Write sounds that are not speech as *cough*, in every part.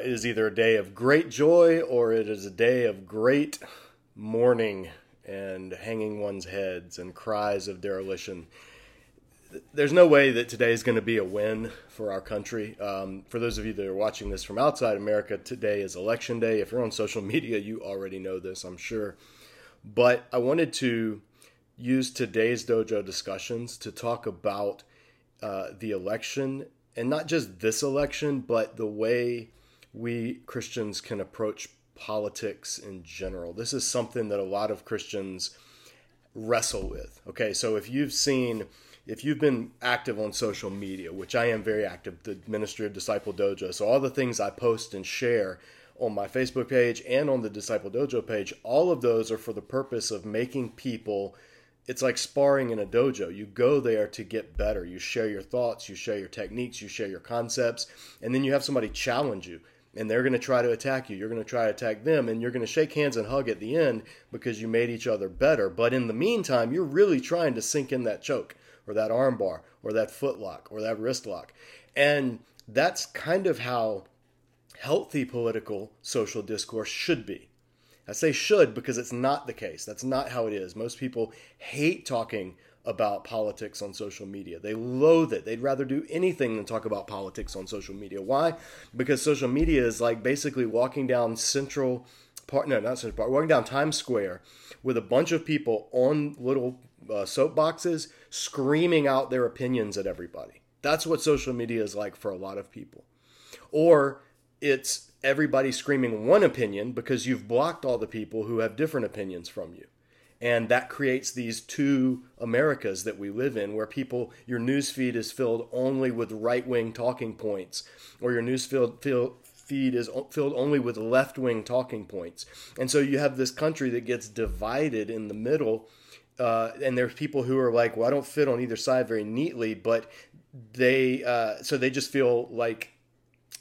Uh, it is either a day of great joy or it is a day of great mourning and hanging one's heads and cries of dereliction. There's no way that today is going to be a win for our country. Um, for those of you that are watching this from outside America, today is election day. If you're on social media, you already know this, I'm sure. But I wanted to use today's dojo discussions to talk about uh, the election and not just this election, but the way we Christians can approach politics in general. This is something that a lot of Christians wrestle with. Okay, so if you've seen, if you've been active on social media, which I am very active, the Ministry of Disciple Dojo, so all the things I post and share on my Facebook page and on the Disciple Dojo page, all of those are for the purpose of making people. It's like sparring in a dojo. You go there to get better. You share your thoughts, you share your techniques, you share your concepts, and then you have somebody challenge you and they're going to try to attack you. You're going to try to attack them, and you're going to shake hands and hug at the end because you made each other better. But in the meantime, you're really trying to sink in that choke or that armbar or that foot lock or that wrist lock. And that's kind of how healthy political social discourse should be. I say should because it's not the case. That's not how it is. Most people hate talking about politics on social media. They loathe it. They'd rather do anything than talk about politics on social media. Why? Because social media is like basically walking down Central Park, no, not Central Park, walking down Times Square with a bunch of people on little uh, soapboxes screaming out their opinions at everybody. That's what social media is like for a lot of people. Or it's everybody screaming one opinion because you've blocked all the people who have different opinions from you and that creates these two Americas that we live in, where people, your news feed is filled only with right wing talking points, or your news feed feed is filled only with left wing talking points. And so you have this country that gets divided in the middle. Uh, and there's people who are like, well, I don't fit on either side very neatly, but they, uh, so they just feel like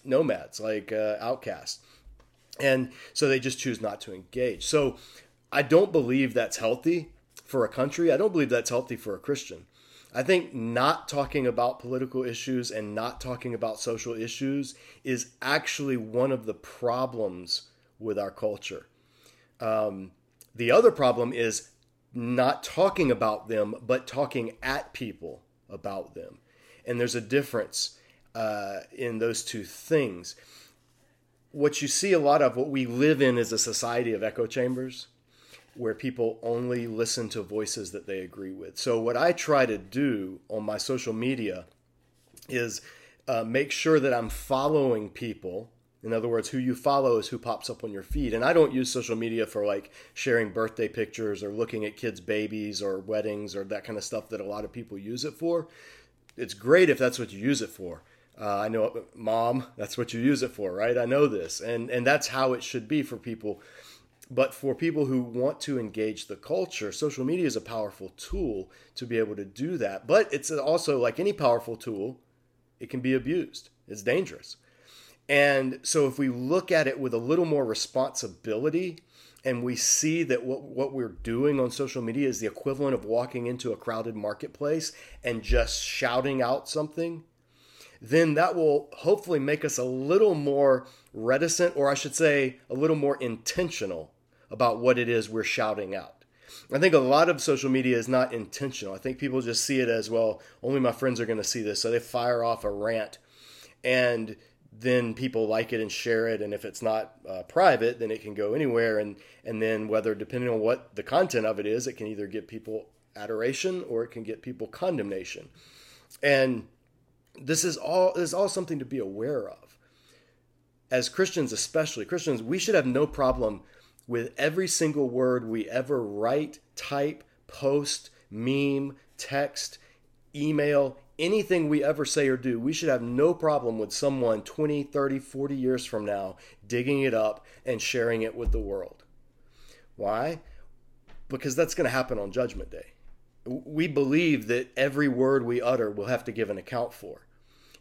nomads, like uh, outcasts. And so they just choose not to engage. So I don't believe that's healthy for a country. I don't believe that's healthy for a Christian. I think not talking about political issues and not talking about social issues is actually one of the problems with our culture. Um, the other problem is not talking about them, but talking at people about them. And there's a difference uh, in those two things. What you see a lot of, what we live in, is a society of echo chambers where people only listen to voices that they agree with. So, what I try to do on my social media is uh, make sure that I'm following people. In other words, who you follow is who pops up on your feed. And I don't use social media for like sharing birthday pictures or looking at kids' babies or weddings or that kind of stuff that a lot of people use it for. It's great if that's what you use it for. Uh, I know, mom, that's what you use it for, right? I know this, and and that's how it should be for people. But for people who want to engage the culture, social media is a powerful tool to be able to do that. But it's also like any powerful tool, it can be abused. It's dangerous. And so if we look at it with a little more responsibility and we see that what, what we're doing on social media is the equivalent of walking into a crowded marketplace and just shouting out something, then that will hopefully make us a little more reticent, or I should say, a little more intentional about what it is we're shouting out. I think a lot of social media is not intentional. I think people just see it as well, only my friends are going to see this. So they fire off a rant and then people like it and share it. And if it's not uh, private, then it can go anywhere. And, and then, whether depending on what the content of it is, it can either get people adoration or it can get people condemnation. And this is all, this is all something to be aware of. As Christians, especially Christians, we should have no problem with every single word we ever write, type, post, meme, text, email, anything we ever say or do, we should have no problem with someone 20, 30, 40 years from now digging it up and sharing it with the world. Why? Because that's going to happen on Judgment Day. We believe that every word we utter will have to give an account for.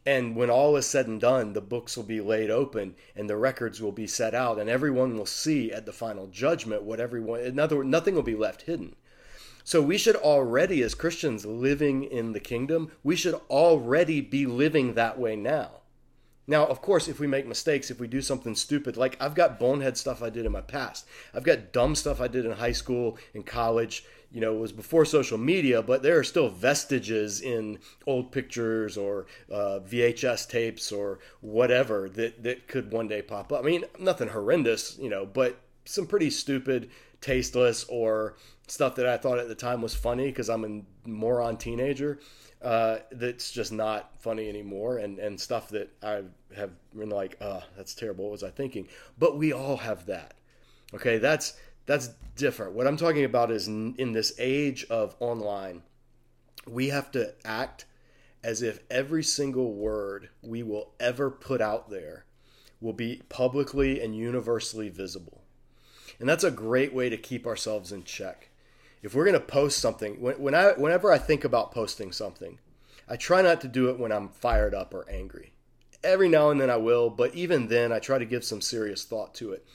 And when all is said and done, the books will be laid open and the records will be set out, and everyone will see at the final judgment what everyone, in other words, nothing will be left hidden. So we should already, as Christians living in the kingdom, we should already be living that way now. Now, of course, if we make mistakes, if we do something stupid, like I've got bonehead stuff I did in my past, I've got dumb stuff I did in high school, in college. You know, it was before social media, but there are still vestiges in old pictures or uh, VHS tapes or whatever that, that could one day pop up. I mean, nothing horrendous, you know, but some pretty stupid, tasteless, or stuff that I thought at the time was funny because I'm a moron teenager uh, that's just not funny anymore, and and stuff that I have been like, uh, that's terrible. What was I thinking? But we all have that. Okay, that's that's different. What I'm talking about is in, in this age of online, we have to act as if every single word we will ever put out there will be publicly and universally visible. And that's a great way to keep ourselves in check if we're going to post something, when, when I, whenever I think about posting something, I try not to do it when I'm fired up or angry. Every now and then I will, but even then I try to give some serious thought to it.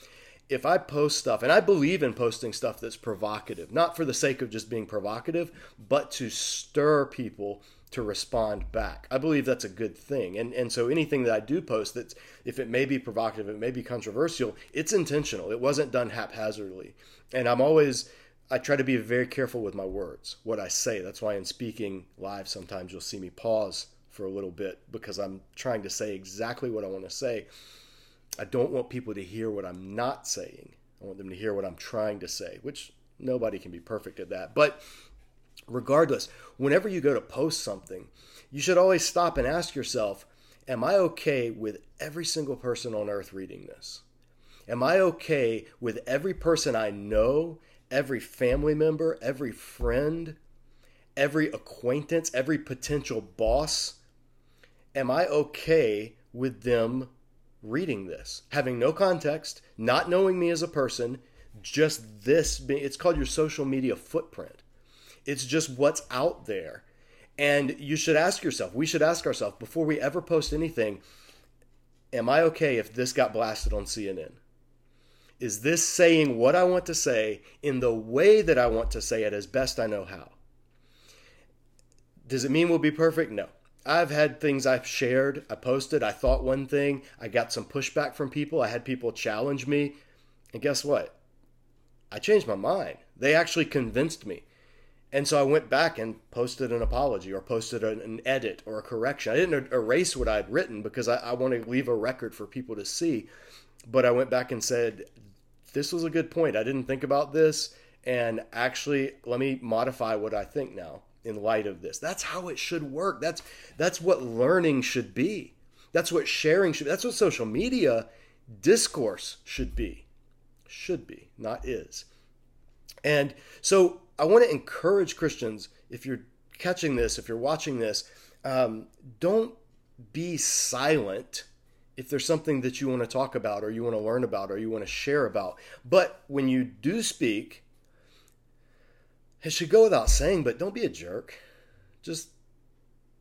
If I post stuff, and I believe in posting stuff that's provocative, not for the sake of just being provocative, but to stir people to respond back. I believe that's a good thing. And and so anything that I do post that if it may be provocative, it may be controversial, it's intentional. It wasn't done haphazardly. And I'm always I try to be very careful with my words, what I say. That's why in speaking live, sometimes you'll see me pause for a little bit because I'm trying to say exactly what I want to say. I don't want people to hear what I'm not saying. I want them to hear what I'm trying to say, which nobody can be perfect at that. But regardless, whenever you go to post something, you should always stop and ask yourself, Am I okay with every single person on earth reading this? Am I okay with every person I know every family member, every friend, every acquaintance, every potential boss? Am I okay with them reading this? Having no context, not knowing me as a person, just this it's called your social media footprint. It's just what's out there. And you should ask yourself, we should ask ourselves before we ever post anything, am I okay if this got blasted on CNN? Is this saying what I want to say in the way that I want to say it as best I know how? Does it mean we'll be perfect? No. I've had things I've shared, I posted, I thought one thing, I got some pushback from people, I had people challenge me, and guess what? I changed my mind. They actually convinced me. And so I went back and posted an apology or posted an, an edit or a correction. I didn't er, erase what I'd written because I, I want to leave a record for people to see. But I went back and said, this was a good point. I didn't think about this. And actually, let me modify what I think now in light of this. That's how it should work. That's that's what learning should be. That's what sharing should. That's what social media discourse should be. Should be, not is. And so I want to encourage Christians, if you're catching this, if you're watching this, um, don't be silent if there's something that you want to talk about or you want to learn about or you want to share about. But when you do speak, it should go without saying, but don't be a jerk. Just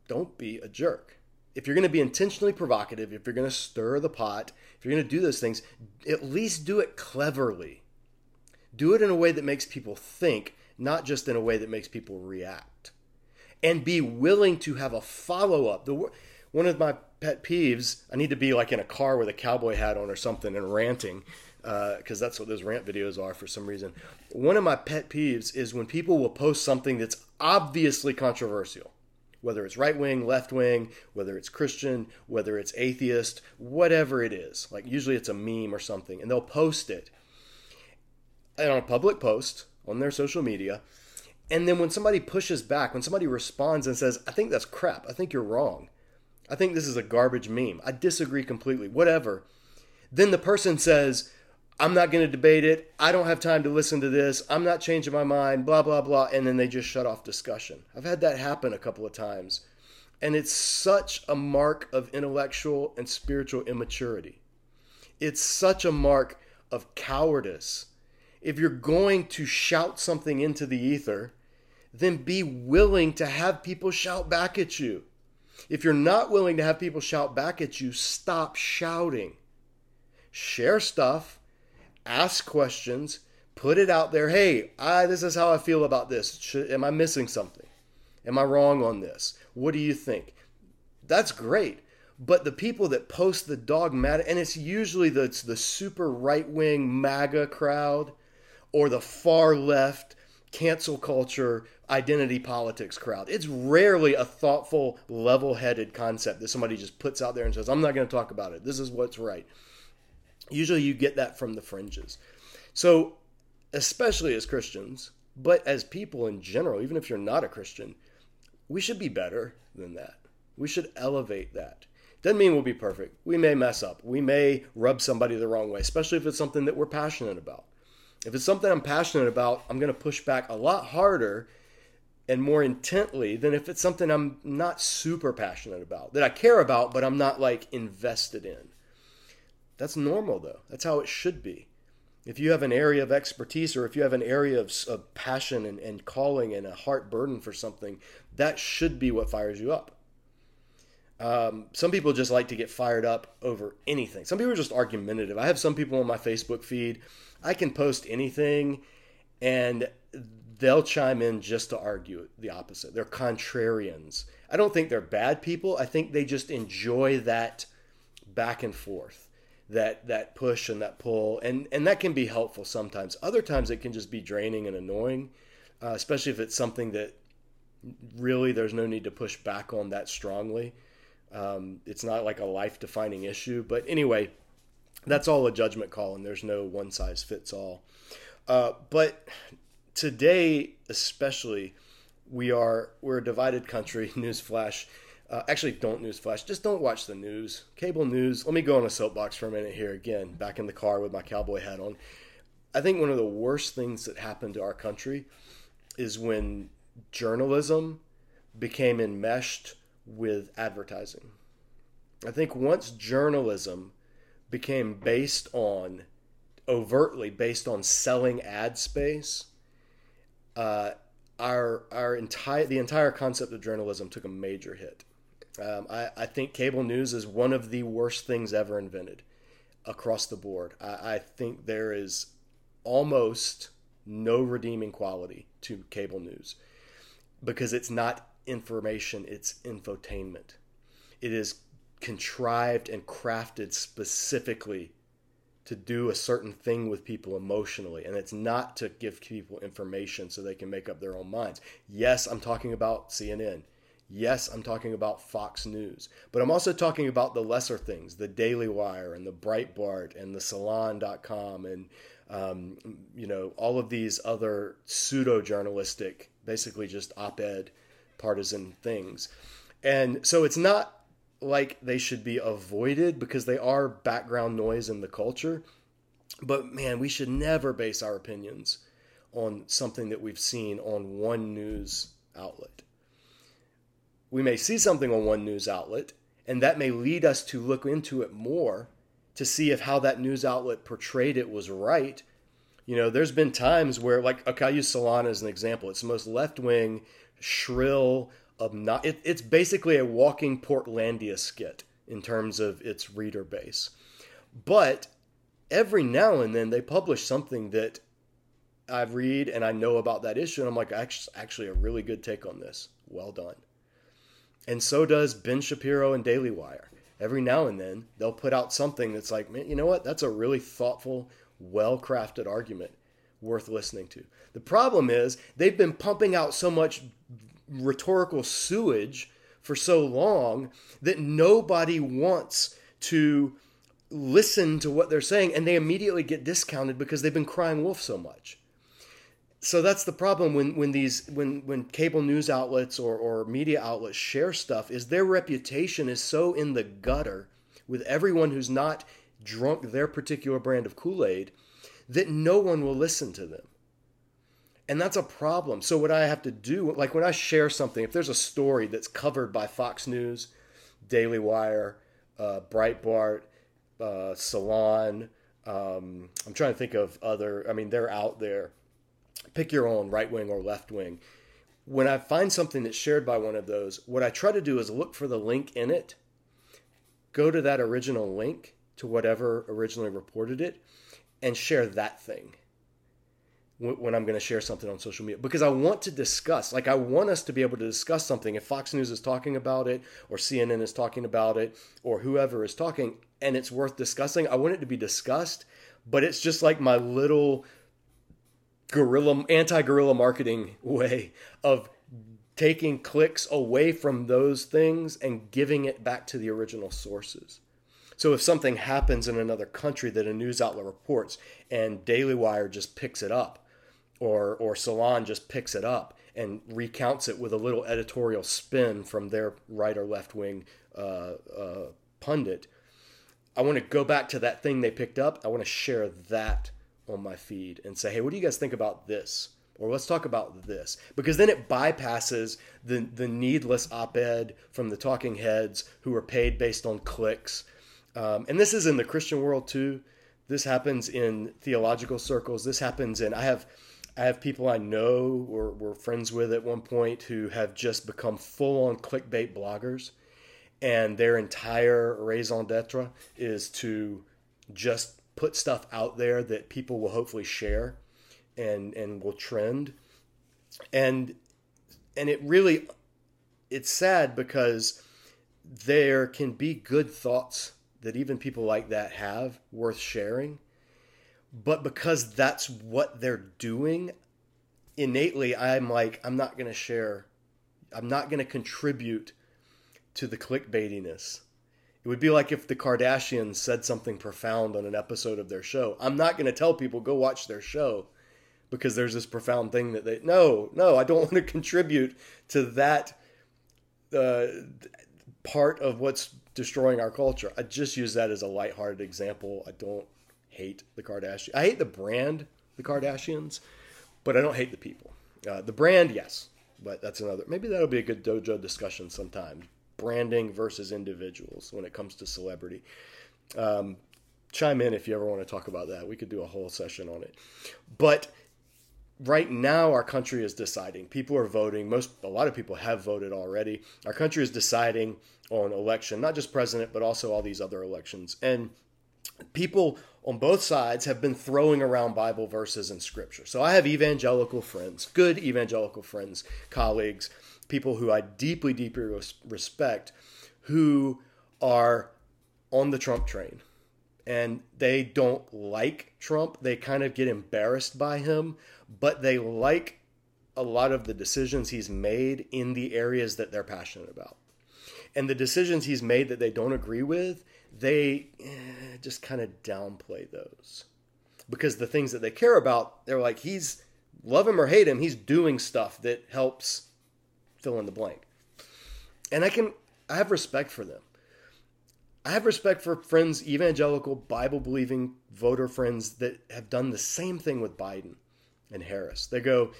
don't be a jerk. If you're going to be intentionally provocative, if you're going to stir the pot, if you're going to do those things, at least do it cleverly. Do it in a way that makes people think, not just in a way that makes people react. And be willing to have a follow up. One of my pet peeves, I need to be like in a car with a cowboy hat on or something and ranting, because uh, that's what those rant videos are for some reason. One of my pet peeves is when people will post something that's obviously controversial, whether it's right wing, left wing, whether it's Christian, whether it's atheist, whatever it is. Like usually it's a meme or something, and they'll post it on a public post on their social media. And then when somebody pushes back, when somebody responds and says, I think that's crap, I think you're wrong, I think this is a garbage meme. I disagree completely. Whatever. Then the person says, I'm not going to debate it. I don't have time to listen to this. I'm not changing my mind, blah, blah, blah. And then they just shut off discussion. I've had that happen a couple of times. And it's such a mark of intellectual and spiritual immaturity. It's such a mark of cowardice. If you're going to shout something into the ether, then be willing to have people shout back at you. If you're not willing to have people shout back at you, stop shouting. Share stuff, ask questions, put it out there. Hey, I, this is how I feel about this. Should, am I missing something? Am I wrong on this? What do you think? That's great. But the people that post the dogmatic, and it's usually the, it's the super right wing MAGA crowd or the far left cancel culture identity politics crowd. It's rarely a thoughtful, level headed concept that somebody just puts out there and says, I'm not going to talk about it. This is what's right. Usually you get that from the fringes. So, especially as Christians, but as people in general, even if you're not a Christian, we should be better than that. We should elevate that. Doesn't mean we'll be perfect. We may mess up. We may rub somebody the wrong way, especially if it's something that we're passionate about. If it's something I'm passionate about, I'm going to push back a lot harder and more intently than if it's something I'm not super passionate about, that I care about, but I'm not like invested in. That's normal though. That's how it should be. If you have an area of expertise or if you have an area of, of passion and, and calling and a heart burden for something, that should be what fires you up. Um, some people just like to get fired up over anything. Some people are just argumentative. I have some people on my Facebook feed. I can post anything and they'll chime in just to argue the opposite. They're contrarians. I don't think they're bad people. I think they just enjoy that back and forth that that push and that pull, and and that can be helpful sometimes. Other times it can just be draining and annoying, uh, especially if it's something that really there's no need to push back on that strongly. Um, it's not like a life defining issue, but anyway, that's all a judgment call, and there's no one size fits all. Uh, but today, especially, we are we're a divided country. *laughs* Newsflash. Uh, actually, don't newsflash. Just don't watch the news. Cable news. Let me go on a soapbox for a minute here again, back in the car with my cowboy hat on. I think one of the worst things that happened to our country is when journalism became enmeshed with advertising. I think once journalism became based on overtly based on selling ad space, uh, our our entire the entire concept of journalism took a major hit. Um, I, I, think cable news is one of the worst things ever invented across the board. I, I think there is almost no redeeming quality to cable news because it's not information, it's infotainment. It is contrived and crafted specifically to do a certain thing with people emotionally and it's not to give people information so they can make up their own minds. Yes, I'm talking about CNN. Yes, I'm talking about Fox News, but I'm also talking about the lesser things, the Daily Wire and the Breitbart and the Salon.com and um, you know all of these other pseudo journalistic, basically just op-ed, partisan things, and so it's not like they should be avoided because they are background noise in the culture. But man, we should never base our opinions on something that we've seen on one news outlet we may see something on one news outlet, and that may lead us to look into it more to see if how that news outlet portrayed it was right. You know, there's been times where, like, okay, I'll use Salon as an example. It's the most left wing, shrill, obnoxious. It, it's basically a walking Portlandia skit in terms of its reader base. But every now and then they publish something that I read and I know about that issue, and I'm like, actually, a really good take on this. Well done. And so does Ben Shapiro and Daily Wire. Every now and then, they'll put out something that's like, man, you know what? That's a really thoughtful, well crafted argument worth listening to. The problem is they've been pumping out so much rhetorical sewage for so long that nobody wants to listen to what they're saying and they immediately get discounted because they've been crying wolf so much so that's the problem when when these when when cable news outlets or, or media outlets share stuff is their reputation is so in the gutter with everyone who's not drunk their particular brand of Kool-Aid that no one will listen to them. And that's a problem. So what I have to do like when I share something if there's a story that's covered by Fox News, Daily Wire, uh, Breitbart, uh, Salon, um, I'm trying to think of other I mean they're out there pick your own right wing or left wing. When I find something that's shared by one of those, what I try to do is look for the link in it, go to that original link to whatever originally reported it, and share that thing. when I'm going to share something on social media because I want to discuss. Like, I want us to be able to discuss something. If Fox News is talking about it, or CNN is talking about it, or whoever is talking, and it's worth discussing, I want it to be discussed. But it's just like my little guerrilla, anti guerrilla marketing way of taking clicks away from those things and giving it back to the original sources. So if something happens in another country that a news outlet reports and Daily Wire just picks it up, or or Salon just picks it up and recounts it with a little editorial spin from their right or left wing uh, uh, pundit. I want to go back to that thing they picked up. I want to share that on my feed and say, hey, what do you guys think about this? Or let's talk about this. Because then it bypasses the, the needless op ed from the talking heads who are paid based on clicks. Um, and this is in the Christian world too. This happens in theological circles. This happens in, I have I have people I know or were friends with at one point who have just become full on clickbait bloggers, and their entire raison d'etre is to just put stuff out there that people will hopefully share and and will trend. And and it really it's sad because there can be good thoughts that even people like that have worth sharing but because that's what they're doing innately i'm like i'm not going to share i'm not going to contribute to the clickbaitiness it would be like if the kardashians said something profound on an episode of their show i'm not going to tell people go watch their show because there's this profound thing that they no no i don't *laughs* want to contribute to that uh, part of what's destroying our culture i just use that as a lighthearted example i don't hate the Kardashians. I hate the brand, the Kardashians, but I don't hate the people. Uh, the brand, yes, but that's another. Maybe that'll be a good dojo discussion sometime. Branding versus individuals when it comes to celebrity. Um, chime in if you ever want to talk about that. We could do a whole session on it. But right now our country is deciding people are voting most a lot of people have voted already our country is deciding on election not just president but also all these other elections and people on both sides have been throwing around Bible verses and scripture. So I have evangelical friends, good evangelical friends, colleagues, people who I deeply, deeply respect, who are on the Trump train. And they don't like Trump. They kind of get embarrassed by him, but they like a lot of the decisions he's made in the areas that they're passionate about. And the decisions he's made that they don't agree with, they eh, just kind of downplay those because the things that they care about, they're like, he's love him or hate him, he's doing stuff that helps fill in the blank. And I can, I have respect for them. I have respect for friends, evangelical, Bible believing voter friends that have done the same thing with Biden and Harris. They go,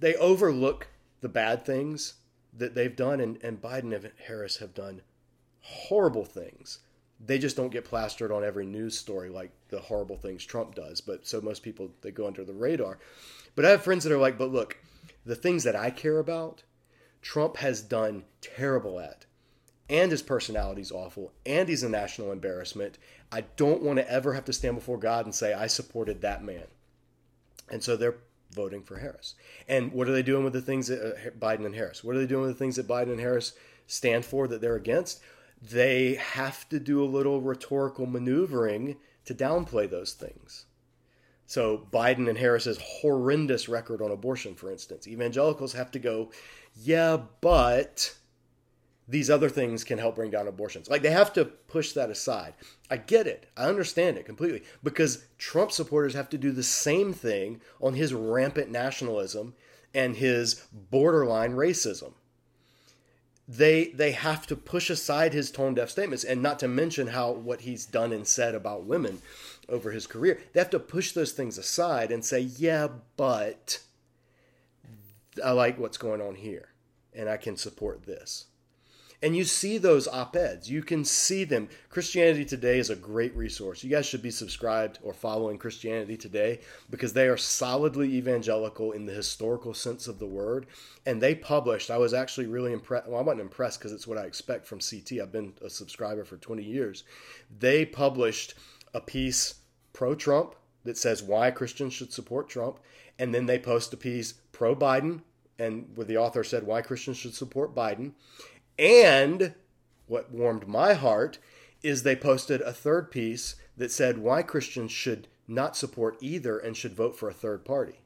they overlook the bad things that they've done, and, and Biden and Harris have done horrible things they just don't get plastered on every news story like the horrible things Trump does. But so most people they go under the radar. But I have friends that are like, but look, the things that I care about, Trump has done terrible at. And his personality's awful, and he's a national embarrassment. I don't want to ever have to stand before God and say I supported that man. And so they're voting for Harris. And what are they doing with the things that uh, Biden and Harris? What are they doing with the things that Biden and Harris stand for that they're against? they have to do a little rhetorical maneuvering to downplay those things. So, Biden and Harris's horrendous record on abortion, for instance, evangelicals have to go, yeah, but these other things can help bring down abortions. Like they have to push that aside. I get it. I understand it completely because Trump supporters have to do the same thing on his rampant nationalism and his borderline racism they they have to push aside his tone deaf statements and not to mention how what he's done and said about women over his career they have to push those things aside and say yeah but i like what's going on here and i can support this and you see those op eds. You can see them. Christianity Today is a great resource. You guys should be subscribed or following Christianity Today because they are solidly evangelical in the historical sense of the word. And they published, I was actually really impressed. Well, I wasn't impressed because it's what I expect from CT. I've been a subscriber for 20 years. They published a piece pro Trump that says why Christians should support Trump and then they post a piece pro Biden, and where the author said why Christians should support Biden. And what warmed my heart is they posted a third piece that said why Christians should not support either and should vote for a third party,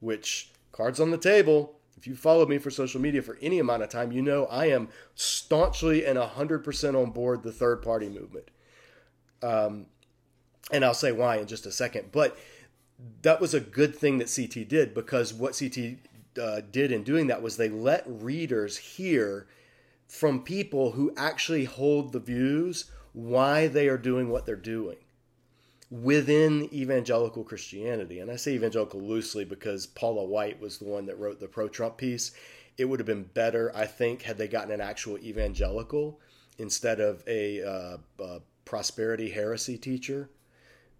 which cards on the table. If you followed me for social media for any amount of time, you know I am staunchly and 100% on board the third party movement. Um, and I'll say why in just a second. But that was a good thing that CT did because what CT uh, did in doing that was they let readers hear from people who actually hold the views why they are doing what they're doing within evangelical Christianity. And I say evangelical loosely because Paula White was the one that wrote the pro Trump piece. It would have been better, I think, had they gotten an actual evangelical instead of a, uh, prosperity heresy teacher.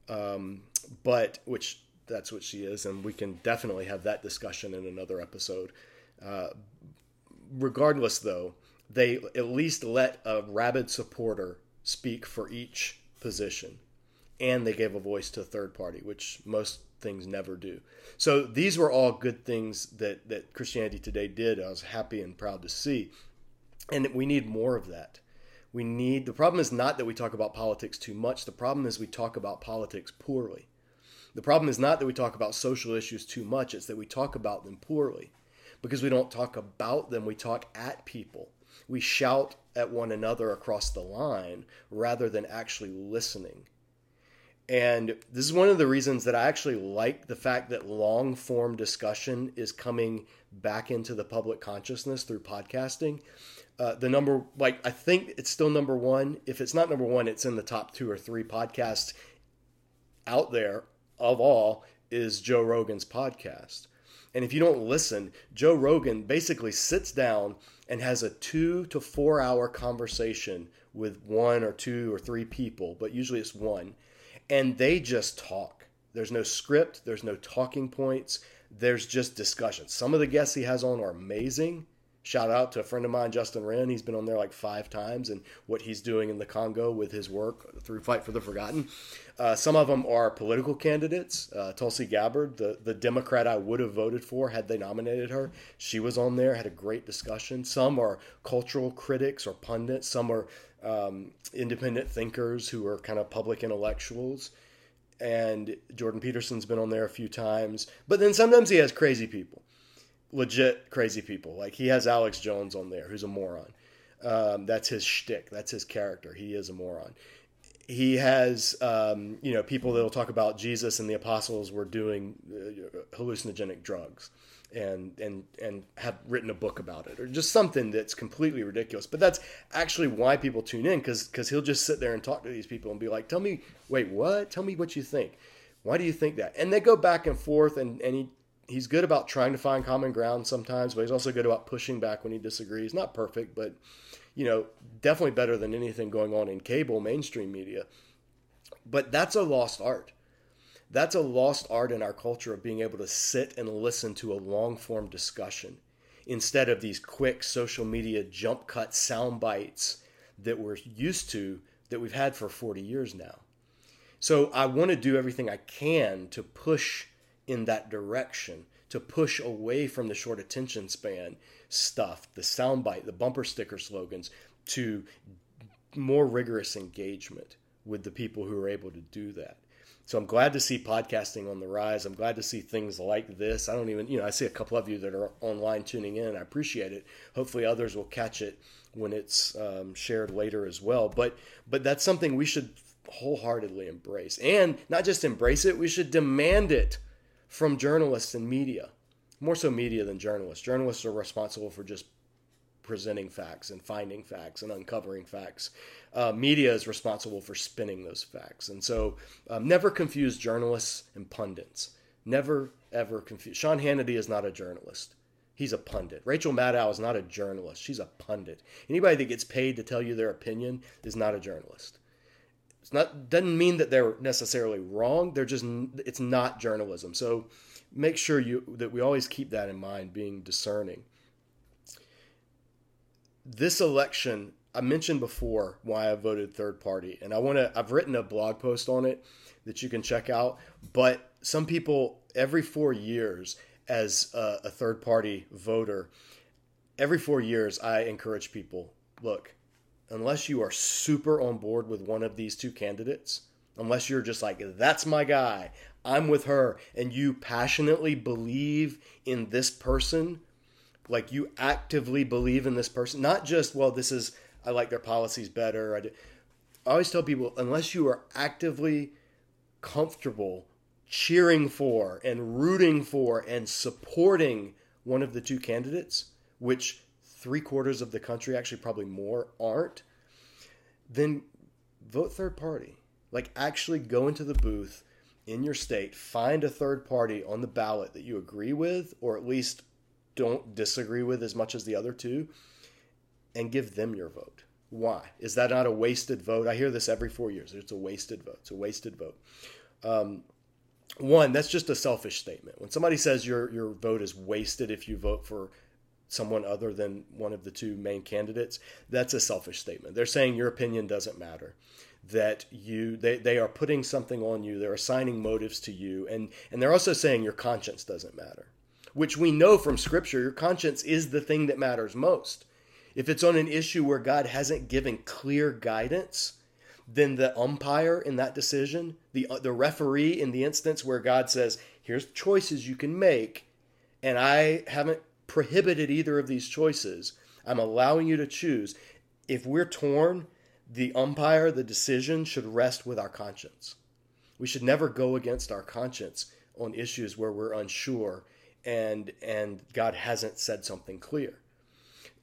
Um, but which that's what she is, and we can definitely have that discussion in another episode. Uh, regardless, though, they at least let a rabid supporter speak for each position and they gave a voice to a third party, which most things never do. So these were all good things that, that Christianity Today did. I was happy and proud to see. And we need more of that. We need the problem is not that we talk about politics too much. The problem is we talk about politics poorly. The problem is not that we talk about social issues too much, it's that we talk about them poorly. Because we don't talk about them, we talk at people. We shout at one another across the line rather than actually listening and this is one of the reasons that I actually like the fact that long form discussion is coming back into the public consciousness through podcasting. Uh, the number, like, I think it's still number one. If it's not number one, it's in the top two or three podcasts out there of all is Joe Rogan's podcast. And if you don't listen, Joe Rogan basically sits down and has a two to four hour conversation with one or two or three people, but usually it's one and they just talk. There's no script, there's no talking points, there's just discussion. Some of the guests he has on are amazing. Shout out to a friend of mine, Justin Wren. He's been on there like five times, and what he's doing in the Congo with his work through Fight for the Forgotten. Uh, some of them are political candidates. Uh, Tulsi Gabbard, the, the Democrat I would have voted for had they nominated her, she was on there, had a great discussion. Some are cultural critics or pundits. Some are um, independent thinkers who are kind of public intellectuals. And Jordan Peterson's been on there a few times. But then sometimes he has crazy people, legit crazy people. Like he has Alex Jones on there, who's a moron. Um, that's his shtick. That's his character. He is a moron. He has, um, you know, people that'll talk about Jesus and the apostles were doing uh, hallucinogenic drugs and and and have written a book about it or just something that's completely ridiculous but that's actually why people tune in because because he'll just sit there and talk to these people and be like tell me wait what tell me what you think why do you think that and they go back and forth and and he he's good about trying to find common ground sometimes but he's also good about pushing back when he disagrees. Not perfect but you know definitely better than anything going on in cable mainstream media. But that's a lost art. That's a lost art in our culture of being able to sit and listen to a long form discussion instead of these quick social media jump cut sound bites that we're used to that we've had for 40 years now. So I want to do everything I can to push in that direction, to push away from the short attention span stuff, the soundbite, the bumper sticker slogans, to more rigorous engagement with the people who are able to do that. So I'm glad to see podcasting on the rise. I'm glad to see things like this. I don't even, you know, I see a couple of you that are online tuning in. I appreciate it. Hopefully, others will catch it when it's um, shared later as well. But but that's something we should wholeheartedly embrace, and not just embrace it. We should demand it from journalists and media, more so media than journalists. Journalists are responsible for just presenting facts and finding facts and uncovering facts. Uh, media is responsible for spinning those facts. And so um, never confuse journalists and pundits. Never, ever confuse. Sean Hannity is not a journalist. He's a pundit. Rachel Maddow is not a journalist. She's a pundit. Anybody that gets paid to tell you their opinion is not a journalist. It's not doesn't mean that they're necessarily wrong. They're just it's not journalism. So make sure you that we always keep that in mind, being discerning this election, I mentioned before why I voted third party, and I want to. I've written a blog post on it that you can check out. But some people, every four years, as a, a third party voter, every four years, I encourage people look, unless you are super on board with one of these two candidates, unless you're just like, that's my guy, I'm with her, and you passionately believe in this person, like you actively believe in this person, not just, well, this is, I like their policies better. I. I always tell people, unless you are actively comfortable cheering for and rooting for and supporting one of the two candidates, which three quarters of the country, actually probably more, aren't, then vote third party. Like actually go into the booth in your state, find a third party on the ballot that you agree with, or at least don't disagree with as much as the other two, and give them your vote. Why? Is that not a wasted vote? I hear this every four years. It's a wasted vote. It's a wasted vote. Um, one, that's just a selfish statement. When somebody says your your vote is wasted if you vote for someone other than one of the two main candidates, that's a selfish statement. They're saying your opinion doesn't matter. That you they, they are putting something on you, they're assigning motives to you, and, and they're also saying your conscience doesn't matter. Which we know from scripture, your conscience is the thing that matters most. If it's on an issue where God hasn't given clear guidance, then the umpire in that decision, the uh, the referee in the instance where God says, "Here's choices you can make," and I haven't prohibited either of these choices. I'm allowing you to choose. If we're torn, the umpire, the decision should rest with our conscience. We should never go against our conscience on issues where we're unsure and and God hasn't said something clear.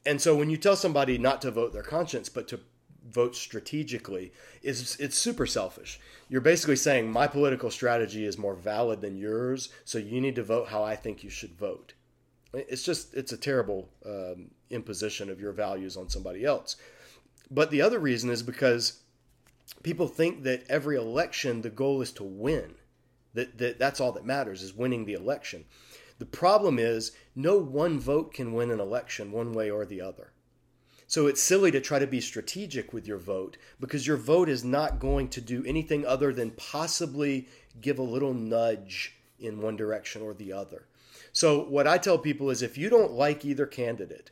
And so when you tell somebody not to vote their conscience but to vote strategically is it's super selfish. You're basically saying my political strategy is more valid than yours, so you need to vote how I think you should vote. It's just it's a terrible um, imposition of your values on somebody else. But the other reason is because people think that every election the goal is to win. That, that that's all that matters is winning the election. The problem is no one vote can win an election one way or the other. So it's silly to try to be strategic with your vote because your vote is not going to do anything other than possibly give a little nudge in one direction or the other. So what I tell people is if you don't like either candidate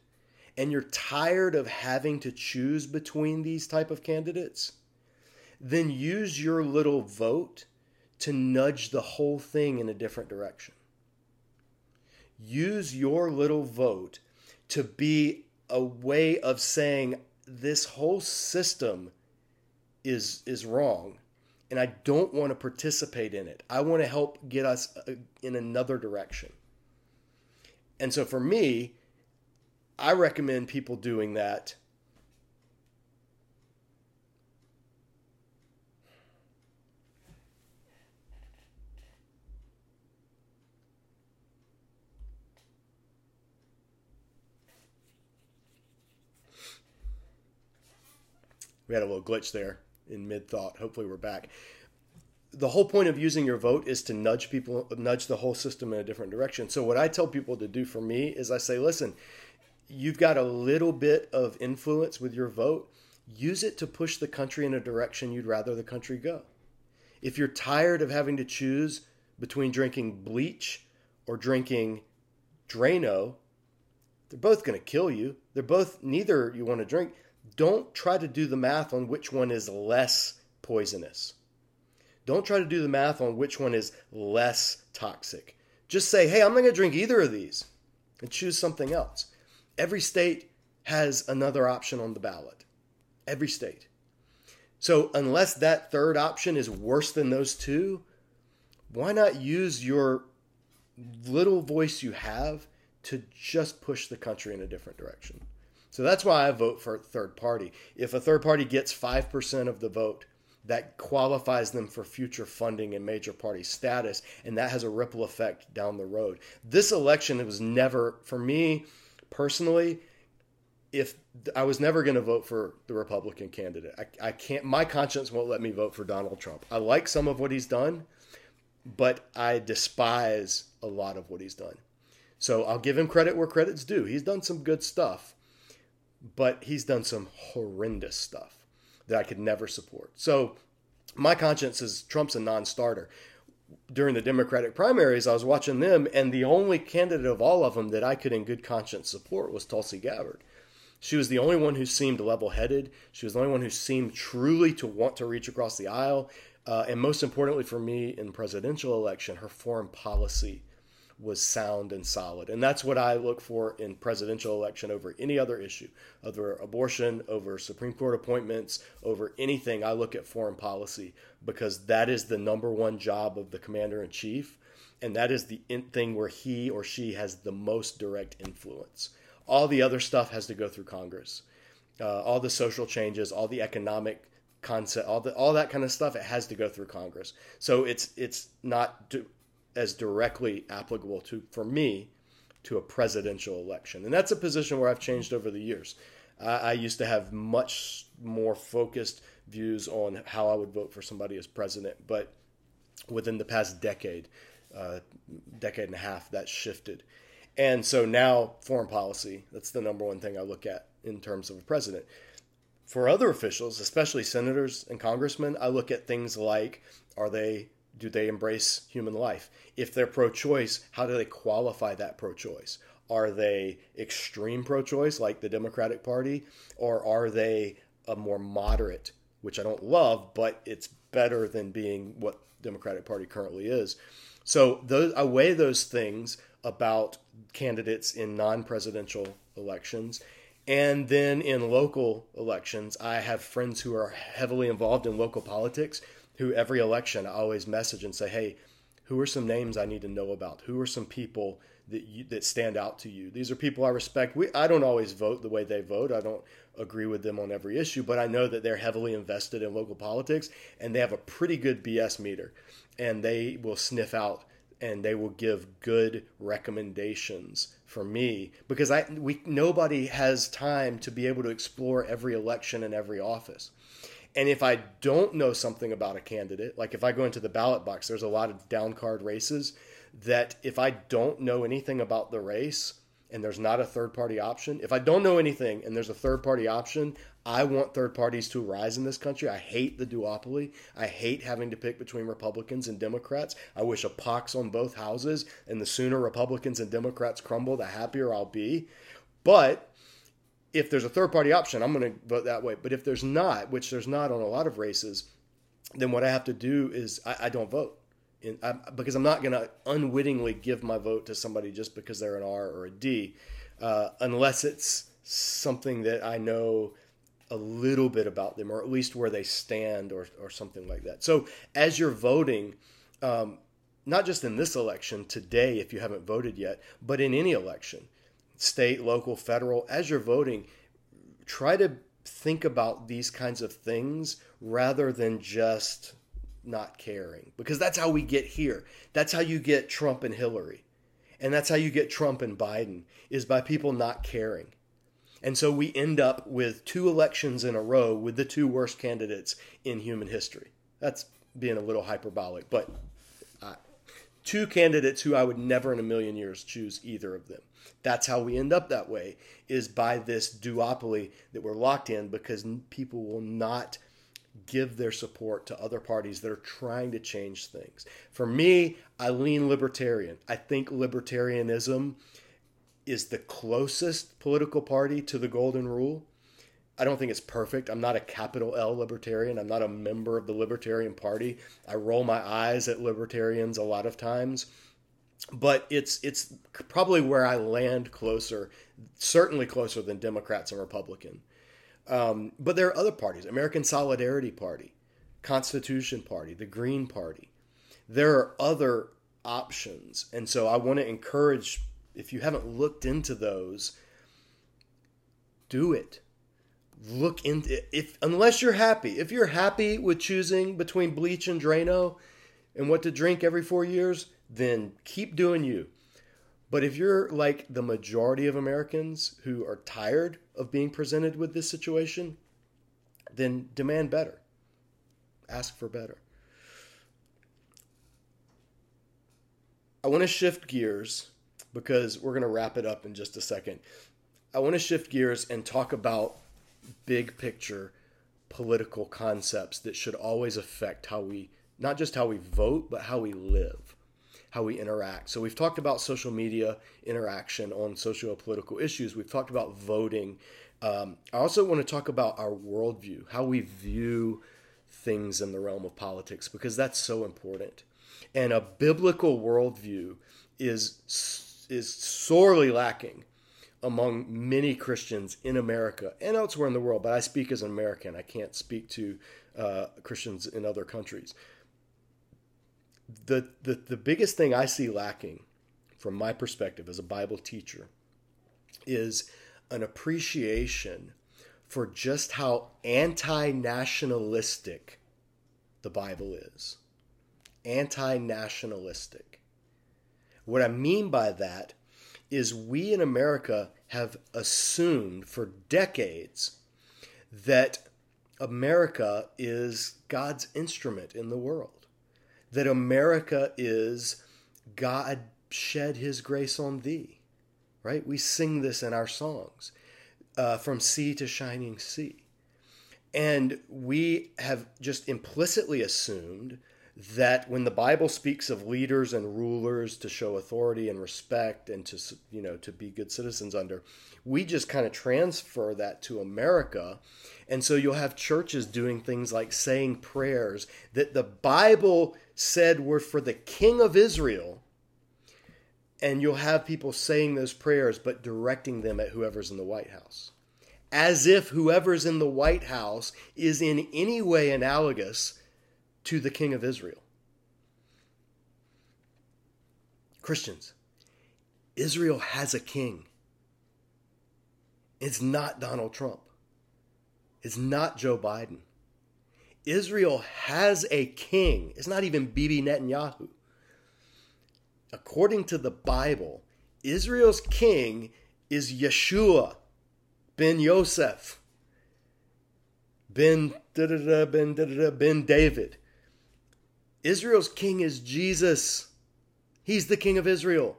and you're tired of having to choose between these type of candidates, then use your little vote to nudge the whole thing in a different direction. Use your little vote to be a way of saying this whole system is is wrong and I don't want to participate in it. I want to help get us uh, in another direction. And so for me, I recommend people doing that we had a little glitch there in mid thought. Hopefully, we're back. The whole point of using your vote is to nudge people, nudge the whole system in a different direction. So, what I tell people to do for me is I say, listen, you've got a little bit of influence with your vote. Use it to push the country in a direction you'd rather the country go. If you're tired of having to choose between drinking bleach or drinking Drano, they're both going to kill you. They're both, neither you want to drink don't try to do the math on which one is less poisonous. Don't try to do the math on which one is less toxic. Just say, hey, I'm not going to drink either of these and choose something else. Every state has another option on the ballot. Every state. So, unless that third option is worse than those two, why not use your little voice you have to just push the country in a different direction? So that's why I vote for a third party. If a third party gets 5% of the vote, that qualifies them for future funding and major party status, and that has a ripple effect down the road. This election it was never, for me personally, if I was never going to vote for the Republican candidate, I, I can't. My conscience won't let me vote for Donald Trump. I like some of what he's done, but I despise a lot of what he's done. So I'll give him credit where credit's due. He's done some good stuff, but he's done some horrendous stuff that I could never support. So my conscience is Trump's a non starter. During the Democratic primaries, I was watching them, and the only candidate of all of them that I could, in good conscience, support was Tulsi Gabbard. She was the only one who seemed level headed. She was the only one who seemed truly to want to reach across the aisle. Uh, and most importantly for me in the presidential election, her foreign policy was sound and solid. And that's what I look for in presidential election over any other issue, over abortion, over Supreme Court appointments, over anything. I look at foreign policy because that is the number one job of the commander in chief. And that is the thing where he or she has the most direct influence. All the other stuff has to go through Congress. Uh, all the social changes, all the economic concept, all the all that kind of stuff, it has to go through Congress. So it's it's not as directly applicable to for me to a presidential election, and that's a position where I've changed over the years. I, I used to have much more focused views on how I would vote for somebody as president, but within the past decade, uh, decade and a half, that shifted. And so now, foreign policy, that's the number one thing I look at in terms of a president. For other officials, especially senators and congressmen, I look at things like are they do they embrace human life? If they're pro choice, how do they qualify that pro choice? Are they extreme pro choice like the Democratic Party, or are they a more moderate, which I don't love, but it's better than being what Democratic Party currently is. So those, I weigh those things about candidates in non-presidential elections. And then in local elections, I have friends who are heavily involved in local politics who every election I always message and say, hey, who are some names I need to know about? Who are some people that you, that stand out to you? These are people I respect. We, I don't always vote the way they vote. I don't agree with them on every issue, but I know that they're heavily invested in local politics and they have a pretty good BS meter, and they will sniff out and they will give good recommendations for me because I we nobody has time to be able to explore every election and every office. And if I don't know something about a candidate, like if I go into the ballot box, there's a lot of down card races that if I don't know anything about the race and there's not a third party option, if I don't know anything and there's a third party option, I want third parties to rise in this country. I hate the duopoly. I hate having to pick between Republicans and Democrats. I wish a pox on both houses, and the sooner Republicans and Democrats crumble, the happier I'll be. But if there's a third party option, I'm going to vote that way. But if there's not, which there's not on a lot of races, then what I have to do is I, I don't vote. I, because I'm not going to unwittingly give my vote to somebody just because they're an R or a D, uh, unless it's something that I know a little bit about them, or at least where they stand, or or something like that. So as you're voting, um, not just in this election today, if you haven't voted yet, but in any election, state, local, federal, as you're voting, try to think about these kinds of things rather than just not caring because that's how we get here. That's how you get Trump and Hillary. And that's how you get Trump and Biden is by people not caring. And so we end up with two elections in a row with the two worst candidates in human history. That's being a little hyperbolic, but uh, two candidates who I would never in a million years choose either of them. That's how we end up that way is by this duopoly that we're locked in because people will not give their support to other parties that are trying to change things. For me, I lean libertarian. I think libertarianism is the closest political party to the golden rule. I don't think it's perfect. I'm not a capital L libertarian. I'm not a member of the Libertarian Party. I roll my eyes at libertarians a lot of times but it's it's probably where I land closer, certainly closer than Democrats and Republican. Um, but there are other parties: American Solidarity Party, Constitution Party, the Green Party. There are other options, and so I want to encourage. If you haven't looked into those, do it. Look into if unless you're happy. If you're happy with choosing between bleach and Drano, and what to drink every four years, then keep doing you. But if you're like the majority of Americans who are tired of being presented with this situation, then demand better. Ask for better. I want to shift gears because we're going to wrap it up in just a second. I want to shift gears and talk about big picture political concepts that should always affect how we, not just how we vote, but how we live, how we interact. So we've talked about social media interaction on socio political issues. We've talked about voting. Um, I also want to talk about our worldview, how we view things in the realm of politics, because that's so important. And a biblical worldview is is sorely lacking among many Christians in America and elsewhere in the world. But I speak as an American. I can't speak to uh, Christians in other countries. The, the the biggest thing I see lacking, from my perspective as a Bible teacher, is an appreciation for just how anti-nationalistic the Bible is. Anti-nationalistic. What I mean by that is we in America have assumed for decades that America is God's instrument in the world, that America is God shed his grace on thee, right? We sing this in our songs uh, from sea to shining sea. And we have just implicitly assumed that when the Bible speaks of leaders and rulers to show authority and respect and to you know to be good citizens under, we just kind of transfer that to America. And so you'll have churches doing things like saying prayers that the Bible said were for the king of Israel. And you'll have people saying those prayers but directing them at whoever's in the White House. As if whoever's in the White House is in any way analogous to the King of Israel. Christians, Israel has a king. It's not Donald Trump. It's not Joe Biden. Israel has a king. It's not even Bibi Netanyahu. According to the Bible, Israel's king is Yeshua ben Yosef ben ben ben David. Israel's king is Jesus. He's the king of Israel.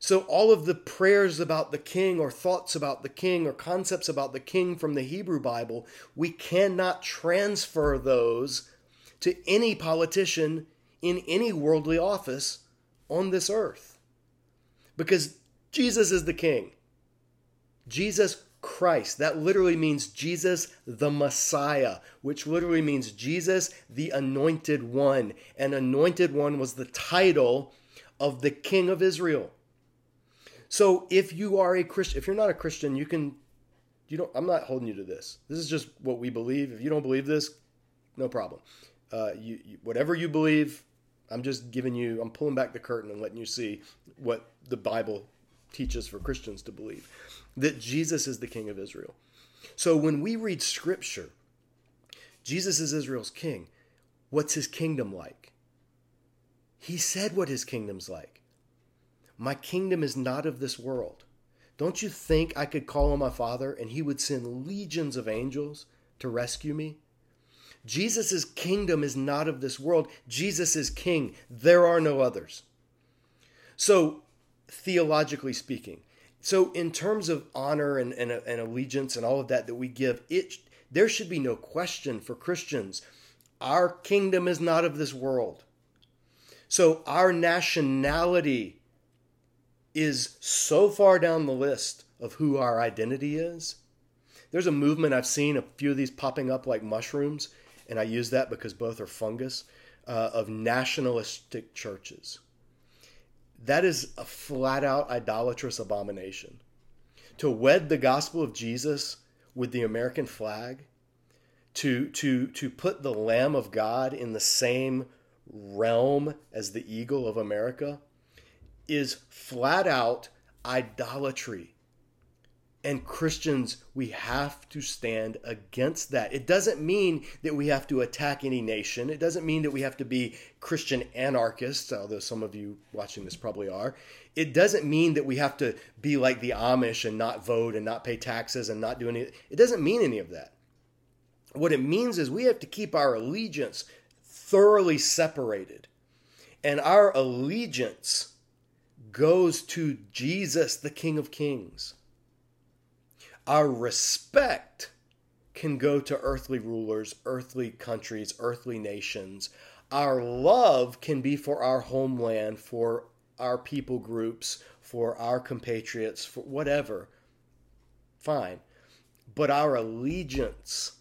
So, all of the prayers about the king, or thoughts about the king, or concepts about the king from the Hebrew Bible, we cannot transfer those to any politician in any worldly office on this earth. Because Jesus is the king. Jesus Christ. That literally means Jesus the Messiah, which literally means Jesus the Anointed One. And Anointed One was the title of the King of Israel. So if you are a Christian, if you're not a Christian, you can, you don't, I'm not holding you to this. This is just what we believe. If you don't believe this, no problem. Uh, you, you, whatever you believe, I'm just giving you, I'm pulling back the curtain and letting you see what the Bible teaches for Christians to believe that Jesus is the King of Israel. So when we read Scripture, Jesus is Israel's king. What's his kingdom like? He said what his kingdom's like. My kingdom is not of this world. Don't you think I could call on my Father and he would send legions of angels to rescue me? Jesus' kingdom is not of this world. Jesus is king. There are no others. So, theologically speaking, so, in terms of honor and, and, and allegiance and all of that that we give, it there should be no question for Christians. Our kingdom is not of this world. So, our nationality is so far down the list of who our identity is. There's a movement I've seen a few of these popping up like mushrooms, and I use that because both are fungus, uh, of nationalistic churches. That is a flat out idolatrous abomination. To wed the gospel of Jesus with the American flag, to, to, to put the Lamb of God in the same realm as the eagle of America, is flat out idolatry and Christians, we have to stand against that. It doesn't mean that we have to attack any nation. It doesn't mean that we have to be Christian anarchists, although some of you watching this probably are. It doesn't mean that we have to be like the Amish and not vote and not pay taxes and not do any. It doesn't mean any of that. What it means is we have to keep our allegiance thoroughly separated. And our allegiance goes to Jesus, the King of Kings Our respect can go to earthly rulers, earthly countries, earthly nations. Our love can be for our homeland, for our people groups, for our compatriots, for whatever. Fine. But our allegiance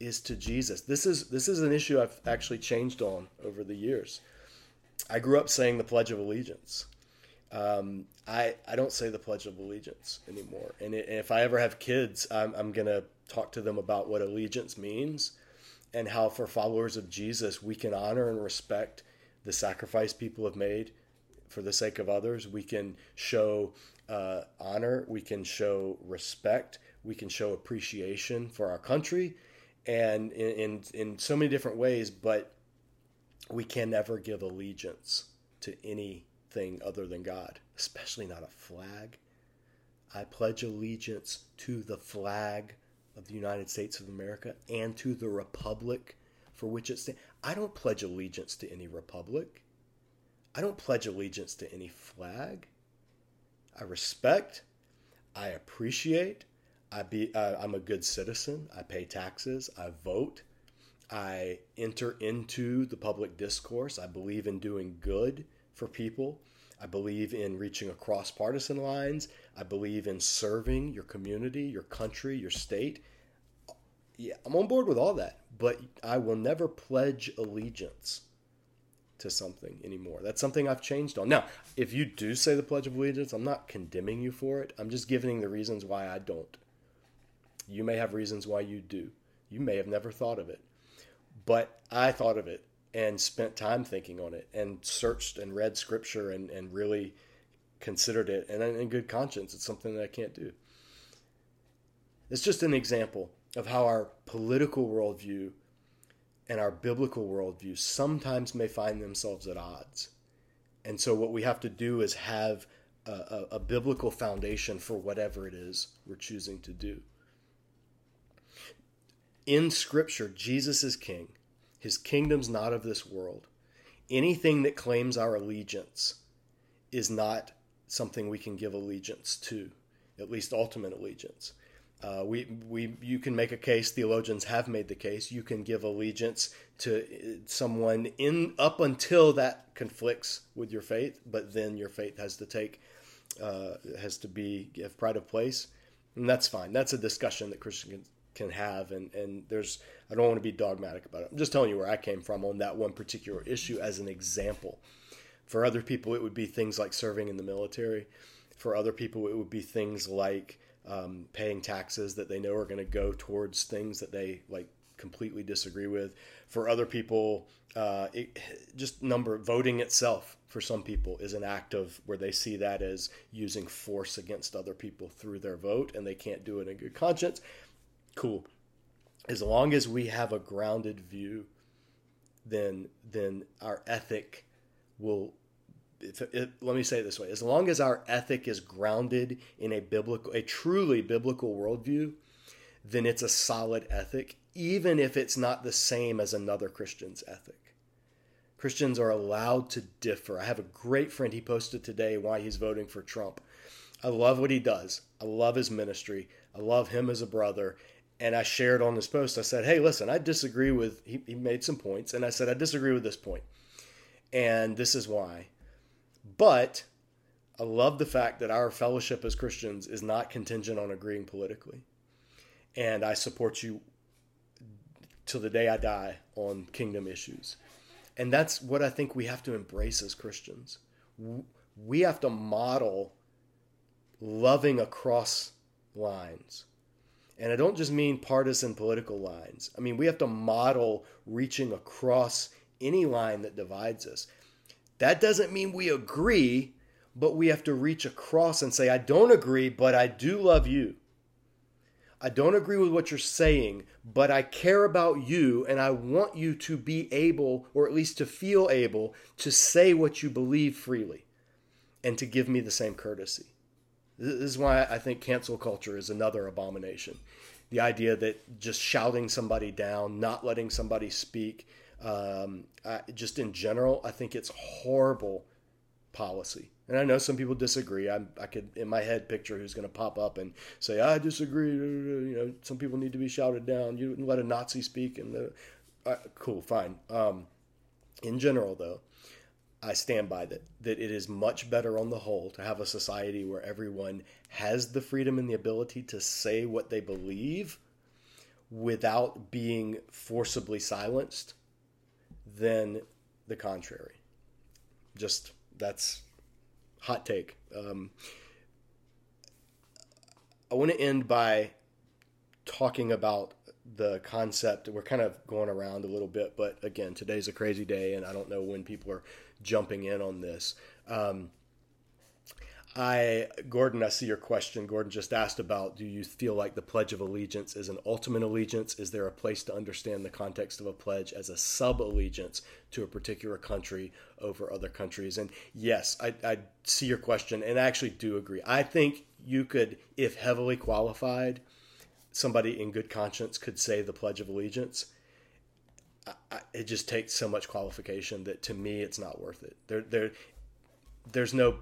is to Jesus. This is this is an issue I've actually changed on over the years. I grew up saying the Pledge of Allegiance. Um, I I don't say the Pledge of Allegiance anymore. And, it, and if I ever have kids, I'm, I'm gonna talk to them about what allegiance means and how for followers of Jesus we can honor and respect the sacrifice people have made for the sake of others. We can show uh, honor. We can show respect. We can show appreciation for our country, and in, in, in so many different ways. But we can never give allegiance to anything other than God, especially not a flag. I pledge allegiance to the flag of the United States of America and to the republic for which it stands. I don't pledge allegiance to any republic. I don't pledge allegiance to any flag. I respect, I appreciate, I be I'm a good citizen. I pay taxes. I vote. I enter into the public discourse. I believe in doing good for people. I believe in reaching across partisan lines. I believe in serving your community, your country, your state. Yeah, I'm on board with all that, but I will never pledge allegiance to something anymore. That's something I've changed on. Now, if you do say the Pledge of Allegiance, I'm not condemning you for it. I'm just giving the reasons why I don't. You may have reasons why you do. You may have never thought of it. But I thought of it and spent time thinking on it and searched and read scripture and, and really considered it. And in good conscience, it's something that I can't do. It's just an example of how our political worldview and our biblical worldview sometimes may find themselves at odds. And so, what we have to do is have a, a, a, biblical foundation for whatever it is we're choosing to do. In Scripture, Jesus is king, his kingdom's not of this world. Anything that claims our allegiance is not something we can give allegiance to, at least ultimate allegiance. Uh, we, we, you can make a case. Theologians have made the case. You can give allegiance to uh, someone in up until that conflicts with your faith, but then your faith has to take uh, has to be give pride of place, and that's fine. That's a discussion that Christians can, have, and and there's I don't want to be dogmatic about it. I'm just telling you where I came from on that one particular issue as an example. For other people, it would be things like serving in the military. For other people, it would be things like um, paying taxes that they know are going to go towards things that they like completely disagree with. For other people, uh, it, just number voting itself for some people is an act of where they see that as using force against other people through their vote, and they can't do it in good conscience. Cool. As long as we have a grounded view, then then our ethic will if, let me say it this way: as long as our ethic is grounded in a biblical, a truly biblical worldview, then it's a solid ethic, even if it's not the same as another Christian's ethic. Christians are allowed to differ. I have a great friend. He posted today why he's voting for Trump. I love what he does. I love his ministry. I love him as a brother. And I shared on this post. I said, "Hey, listen, I disagree with." He, he made some points, and I said, "I disagree with this point, and this is why." But I love the fact that our fellowship as Christians is not contingent on agreeing politically. And I support you till the day I die on kingdom issues. And that's what I think we have to embrace as Christians. We have to model loving across lines. And I don't just mean partisan political lines. I mean, we have to model reaching across any line that divides us. That doesn't mean we agree, but we have to reach across and say, I don't agree, but I do love you. I don't agree with what you're saying, but I care about you and I want you to be able, or at least to feel able, to say what you believe freely and to give me the same courtesy. This is why I think cancel culture is another abomination. The idea that just shouting somebody down, not letting somebody speak, um, I, just in general, I think it's horrible policy. And I know some people disagree. I, I could, in my head, picture who's going to pop up and say, "I disagree." You know, some people need to be shouted down. You let a Nazi speak, and the, uh, cool, fine. Um, in general, though, I stand by that. That it is much better on the whole to have a society where everyone has the freedom and the ability to say what they believe without being forcibly silenced than the contrary. Just that's hot take. Um, I want to end by talking about the concept. We're kind of going around a little bit, but again, today's a crazy day, and I don't know when people are jumping in on this. Um, I, Gordon, I see your question. Gordon just asked about do you feel like the Pledge of Allegiance is an ultimate allegiance? Is there a place to understand the context of a pledge as a sub allegiance to a particular country over other countries? And yes, I, I see your question and I actually do agree. I think you could, if heavily qualified, somebody in good conscience could say the Pledge of Allegiance. I, it just takes so much qualification that to me it's not worth it. There, there, there's no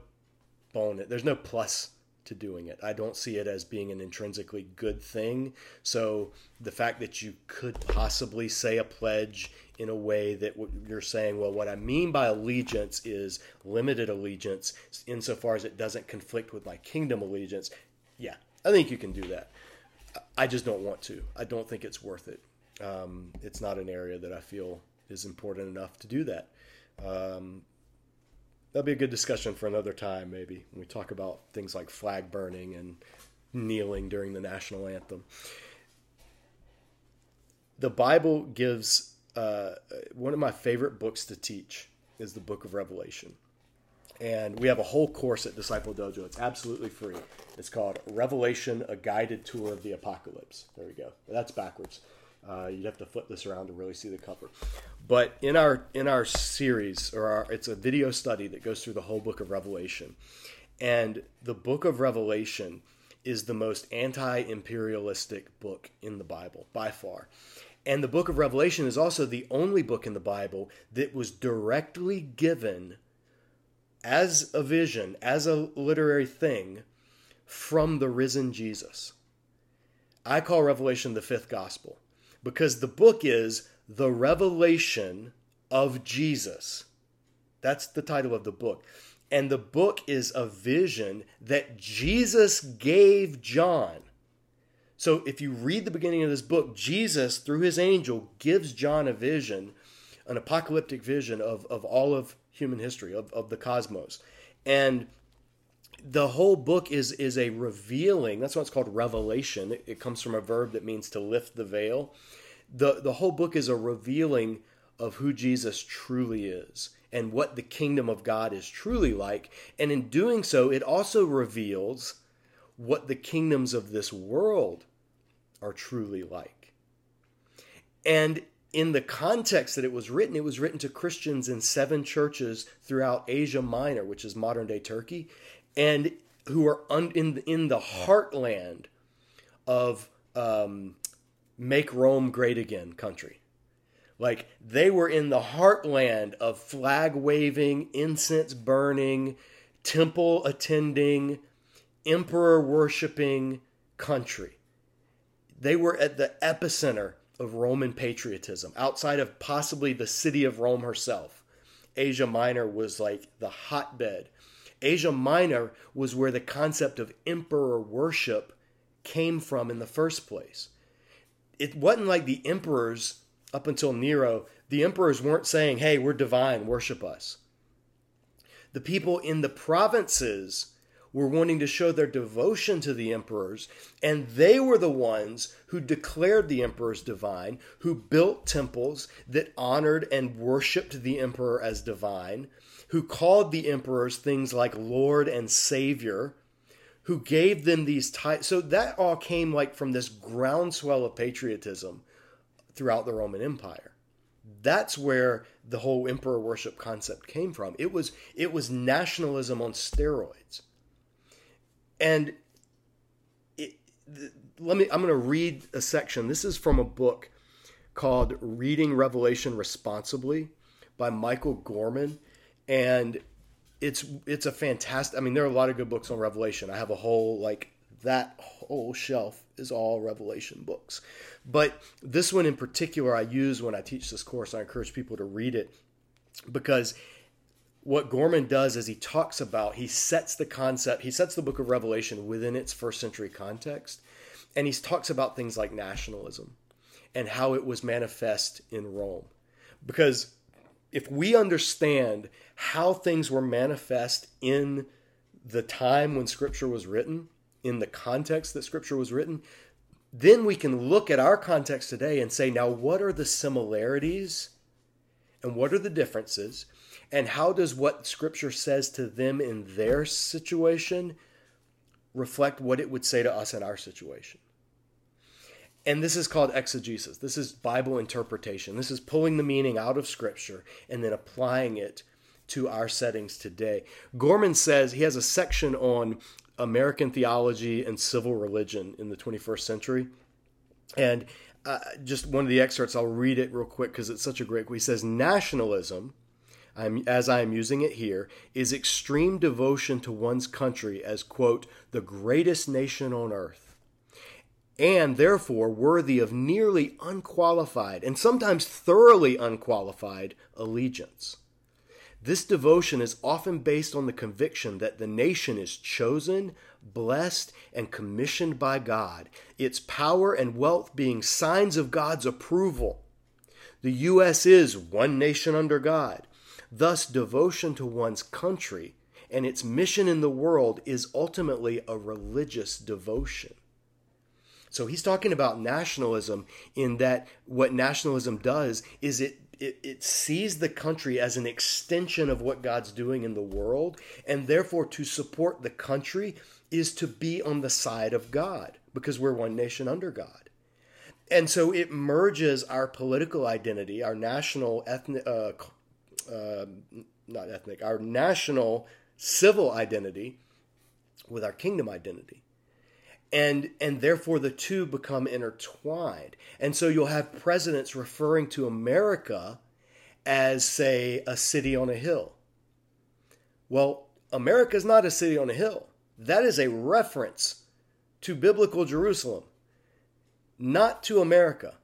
bonus. There's no plus to doing it. I don't see it as being an intrinsically good thing. So the fact that you could possibly say a pledge in a way that you're saying, well, what I mean by allegiance is limited allegiance insofar as it doesn't conflict with my kingdom allegiance. Yeah, I think you can do that. I just don't want to. I don't think it's worth it. Um, it's not an area that I feel is important enough to do that. Um, that'll be a good discussion for another time, maybe when we talk about things like flag burning and kneeling during the national anthem. The Bible gives uh, one of my favorite books to teach is the Book of Revelation. And we have a whole course at Disciple Dojo. It's absolutely free. It's called Revelation: A Guided Tour of the Apocalypse. There we go. That's backwards. Uh, you'd have to flip this around to really see the cover. But in our in our series, or our, it's a video study that goes through the whole book of Revelation, and the book of Revelation is the most anti-imperialistic book in the Bible by far. And the book of Revelation is also the only book in the Bible that was directly given as a vision, as a literary thing from the risen Jesus. I call Revelation the fifth gospel because the book is The Revelation of Jesus. That's the title of the book. And the book is a vision that Jesus gave John. So if you read the beginning of this book, Jesus, through his angel, gives John a vision, an apocalyptic vision of, of all of human history, of, of the cosmos. And the whole book is is a revealing. That's why it's called revelation. It, it, comes from a verb that means to lift the veil. the The whole book is a revealing of who Jesus truly is and what the kingdom of God is truly like. And in doing so, it also reveals what the kingdoms of this world are truly like. And in the context that it was written, it was written to Christians in seven churches throughout Asia Minor, which is modern day Turkey and who are un, in in the heartland of um, make Rome great again country. Like they were in the heartland of flag waving, incense burning, temple attending, emperor worshiping country. They were at the epicenter of Roman patriotism, outside of possibly the city of Rome herself. Asia Minor was like the hotbed Asia Minor was where the concept of emperor worship came from in the first place. It wasn't like the emperors up until Nero, the emperors weren't saying, hey, we're divine, worship us. The people in the provinces were wanting to show their devotion to the emperors, and they were the ones who declared the emperors divine, who built temples that honored and worshiped the emperor as divine, who called the emperors things like Lord and Savior, who gave them these titles. So that all came like from this groundswell of patriotism throughout the Roman Empire. That's where the whole emperor worship concept came from. It was it was nationalism on steroids. And it, let me I'm going to read a section. This is from a book called Reading Revelation Responsibly by Michael Gorman. And it's it's a fantastic. I mean, there are a lot of good books on Revelation. I have a whole like that whole shelf is all Revelation books. But this one in particular, I use when I teach this course. I encourage people to read it because what Gorman does is he talks about, he sets the concept, he sets the book of Revelation within its first century context. And he talks about things like nationalism and how it was manifest in Rome. Because if we understand how things were manifest in the time when Scripture was written, in the context that Scripture was written, then we can look at our context today and say, now, what are the similarities and what are the differences? And how does what Scripture says to them in their situation reflect what it would say to us in our situation? And this is called exegesis. This is Bible interpretation. This is pulling the meaning out of Scripture and then applying it to our settings today. Gorman says he has a section on American theology and civil religion in the 21st century. And uh, just one of the excerpts, I'll read it real quick because it's such a great. He says, Nationalism, I'm, as I am using it here, is extreme devotion to one's country as, quote, the greatest nation on earth, and therefore worthy of nearly unqualified and sometimes thoroughly unqualified allegiance. This devotion is often based on the conviction that the nation is chosen, blessed, and commissioned by God, its power and wealth being signs of God's approval. The U.S. is one nation under God. Thus, devotion to one's country and its mission in the world is ultimately a religious devotion. So he's talking about nationalism in that what nationalism does is it it, it sees the country as an extension of what God's doing in the world, and therefore to support the country is to be on the side of God because we're one nation under God. And so it merges our political identity, our national ethnic, uh, uh, not ethnic, our national civil identity with our kingdom identity and and therefore the two become intertwined. And so you'll have presidents referring to america as say a city on a hill. Well america is not a city on a hill. That is a reference to biblical jerusalem not to america.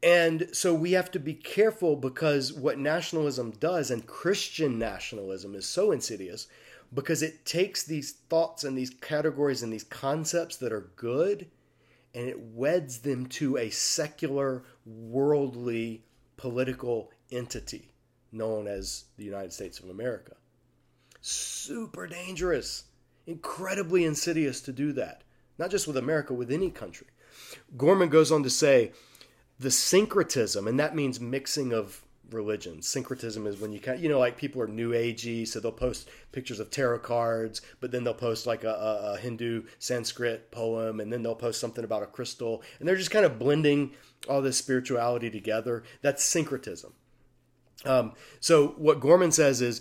And so we have to be careful because what nationalism does and christian nationalism is so insidious because it takes these thoughts and these categories and these concepts that are good and it weds them to a secular, worldly, political entity known as the United States of America. Super dangerous, incredibly insidious to do that, not just with America, with any country. Gorman goes on to say the syncretism, and that means mixing of religion. Syncretism is when you kind of, you know like people are new agey, so they'll post pictures of tarot cards, but then they'll post like a, a, a, Hindu Sanskrit poem, and then they'll post something about a crystal, and they're just kind of blending all this spirituality together. That's syncretism. Um, so what Gorman says is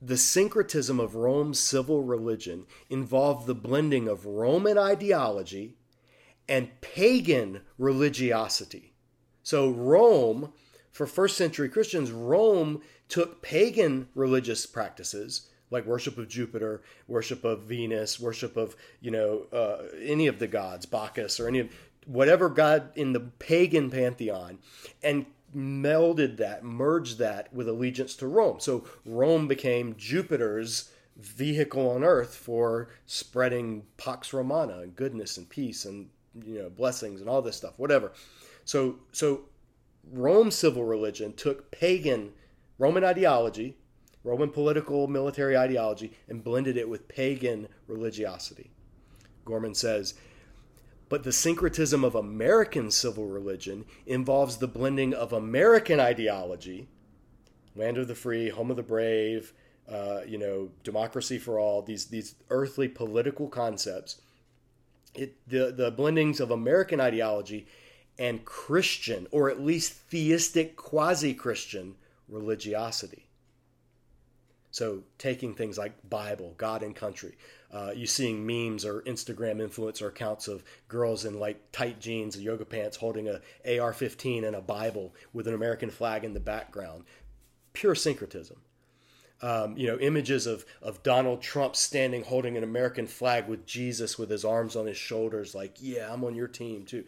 the syncretism of Rome's civil religion involved the blending of Roman ideology and pagan religiosity. So Rome for first century Christians, Rome took pagan religious practices like worship of Jupiter, worship of Venus, worship of you know uh, any of the gods, Bacchus or any of whatever god in the pagan pantheon, and melded that, merged that with allegiance to Rome. So Rome became Jupiter's vehicle on earth for spreading pax romana and goodness and peace and you know blessings and all this stuff, whatever. So so Rome's civil religion took pagan Roman ideology, Roman political military ideology, and blended it with pagan religiosity. Gorman says, but the syncretism of American civil religion involves the blending of American ideology, land of the free, home of the brave, uh, you know, democracy for all, these, these earthly political concepts. It, the, the blendings of American ideology and Christian, or at least theistic quasi Christian religiosity. So, taking things like Bible, God and country. Uh, you seeing memes or Instagram influencer accounts of girls in like tight jeans and yoga pants holding a AR-15 and a Bible with an American flag in the background. Pure syncretism. Um, you know, images of, of Donald Trump standing holding an American flag with Jesus with his arms on his shoulders, like, yeah, I'm on your team too.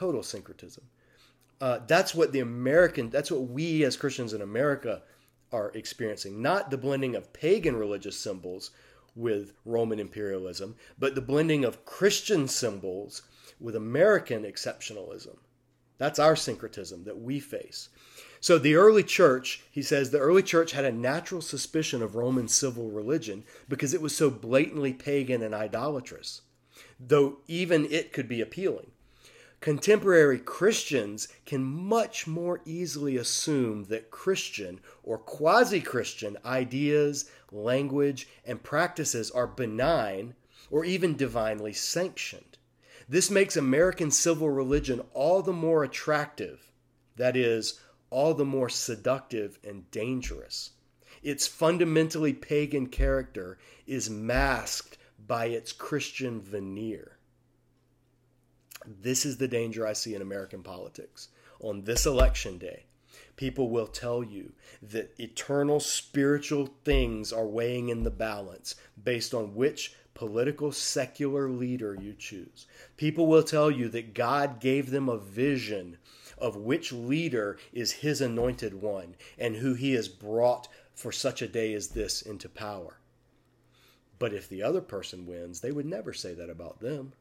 Total syncretism. Uh, that's what the American, that's what we as Christians in America are experiencing. Not the blending of pagan religious symbols with Roman imperialism, but the blending of Christian symbols with American exceptionalism. That's our syncretism that we face. So the early church, he says, the early church had a natural suspicion of Roman civil religion because it was so blatantly pagan and idolatrous, though even it could be appealing. Contemporary Christians can much more easily assume that Christian or quasi Christian ideas, language, and practices are benign or even divinely sanctioned. This makes American civil religion all the more attractive, that is, all the more seductive and dangerous. Its fundamentally pagan character is masked by its Christian veneer. This is the danger I see in American politics. On this election day, people will tell you that eternal spiritual things are weighing in the balance based on which political secular leader you choose. People will tell you that God gave them a vision of which leader is his anointed one and who he has brought for such a day as this into power. But if the other person wins, they would never say that about them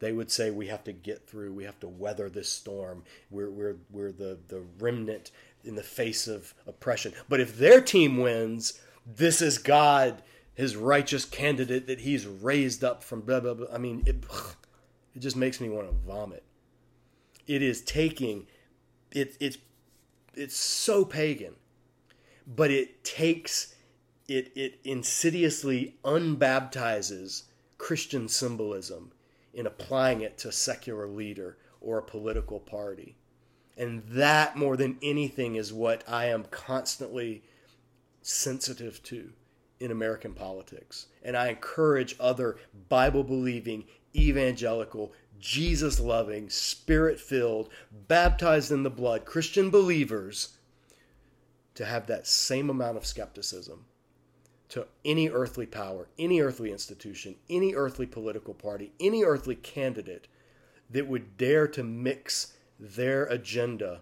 they would say we have to get through, we have to weather this storm. We're, we're, we're the, the remnant in the face of oppression. But if their team wins, this is God, his righteous candidate that he's raised up from blah, blah, blah. I mean, it, it just makes me want to vomit. It is taking, it, it's, it's so pagan, but it takes, it, it insidiously unbaptizes Christian symbolism in applying it to a secular leader or a political party. And that, more than anything, is what I am constantly sensitive to in American politics. And I encourage other Bible believing, evangelical, Jesus loving, spirit filled, baptized in the blood Christian believers to have that same amount of skepticism to any earthly power, any earthly institution, any earthly political party, any earthly candidate that would dare to mix their agenda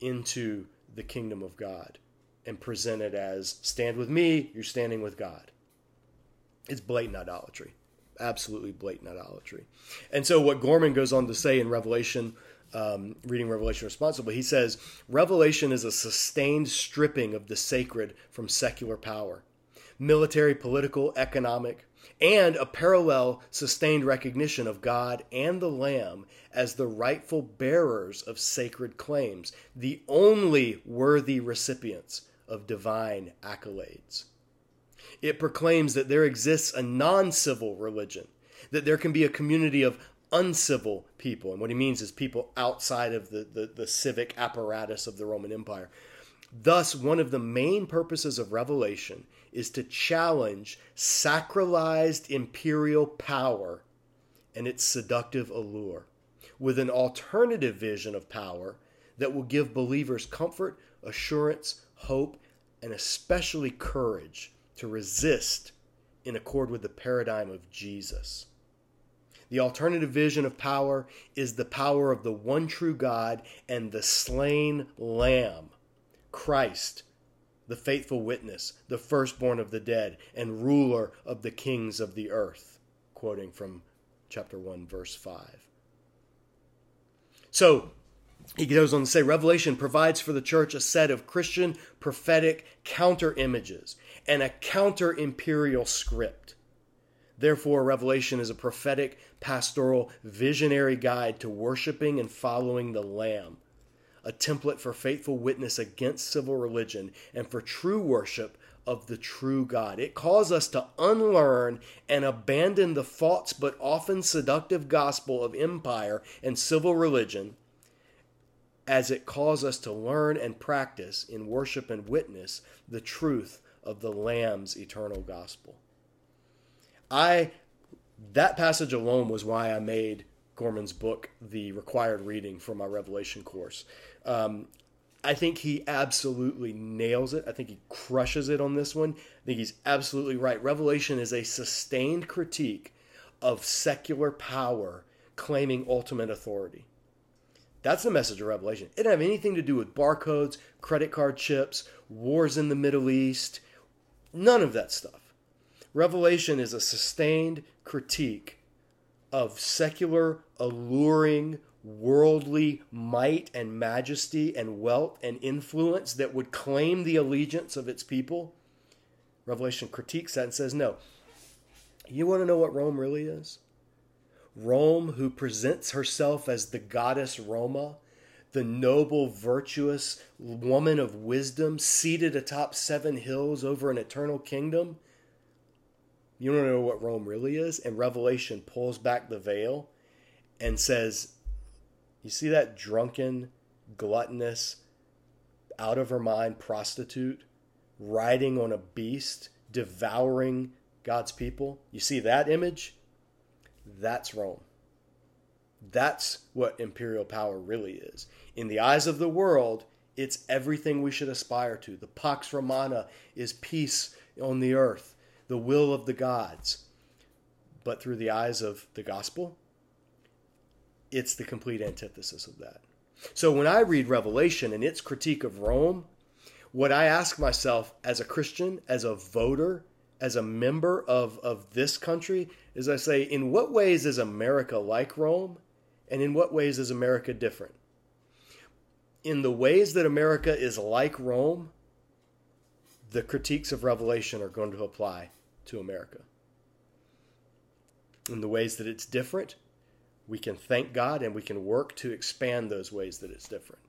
into the kingdom of God and present it as stand with me, you're standing with God. It's blatant idolatry. Absolutely blatant idolatry. And so, what Gorman goes on to say in Revelation, um, reading Revelation responsibly, he says Revelation is a sustained stripping of the sacred from secular power military, political, economic, and a parallel sustained recognition of God and the Lamb as the rightful bearers of sacred claims, the only worthy recipients of divine accolades. It proclaims that there exists a non civil religion, that there can be a community of uncivil people. And what he means is people outside of the, the, the civic apparatus of the Roman Empire. Thus, one of the main purposes of Revelation is to challenge sacralized imperial power and its seductive allure with an alternative vision of power that will give believers comfort, assurance, hope, and especially courage to resist in accord with the paradigm of Jesus. The alternative vision of power is the power of the one true God and the slain Lamb, Christ, the faithful witness, the firstborn of the dead, and ruler of the kings of the earth. Quoting from chapter 1, verse 5. So, he goes on to say Revelation provides for the church a set of Christian prophetic counter images and a counter imperial script. Therefore, Revelation is a prophetic, pastoral, visionary guide to worshiping and following the Lamb a template for faithful witness against civil religion and for true worship of the true God. It calls us to unlearn and abandon the false but often seductive gospel of empire and civil religion as it calls us to learn and practice in worship and witness the truth of the Lamb's eternal gospel. I that passage alone was why I made Gorman's book the required reading for my Revelation course. Um, I think he absolutely nails it. I think he crushes it on this one. I think he's absolutely right. Revelation is a sustained critique of secular power claiming ultimate authority. That's the message of Revelation. It didn't have anything to do with barcodes, credit card chips, wars in the Middle East, none of that stuff. Revelation is a sustained critique of secular, alluring, worldly might and majesty and wealth and influence that would claim the allegiance of its people. Revelation critiques that and says, no. You want to know what Rome really is? Rome, who presents herself as the goddess Roma, the noble, virtuous woman of wisdom, seated atop seven hills over an eternal kingdom. You don't know what Rome really is? And Revelation pulls back the veil and says, You see that drunken, gluttonous, out of her mind prostitute riding on a beast, devouring God's people? You see that image? That's Rome. That's what imperial power really is. In the eyes of the world, it's everything we should aspire to. The Pax Romana is peace on the earth, the will of the gods. But through the eyes of the gospel, it's the complete antithesis of that. So when I read Revelation and its critique of Rome, what I ask myself as a Christian, as a voter, as a member of, of this country is I say, in what ways is America like Rome? And in what ways is America different? In the ways that America is like Rome, the critiques of Revelation are going to apply to America. In the ways that it's different, we can thank God and we can work to expand those ways that it's different.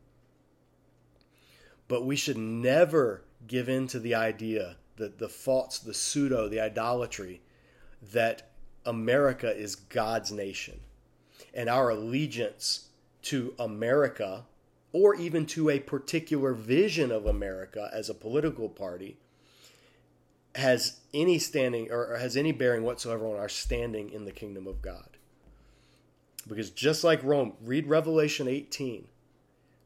But we should never give in to the idea that the thoughts, the pseudo, the idolatry that America is God's nation. And our allegiance to America, or even to a particular vision of America as a political party, has any standing or has any bearing whatsoever on our standing in the kingdom of God. Because just like Rome, read Revelation 18.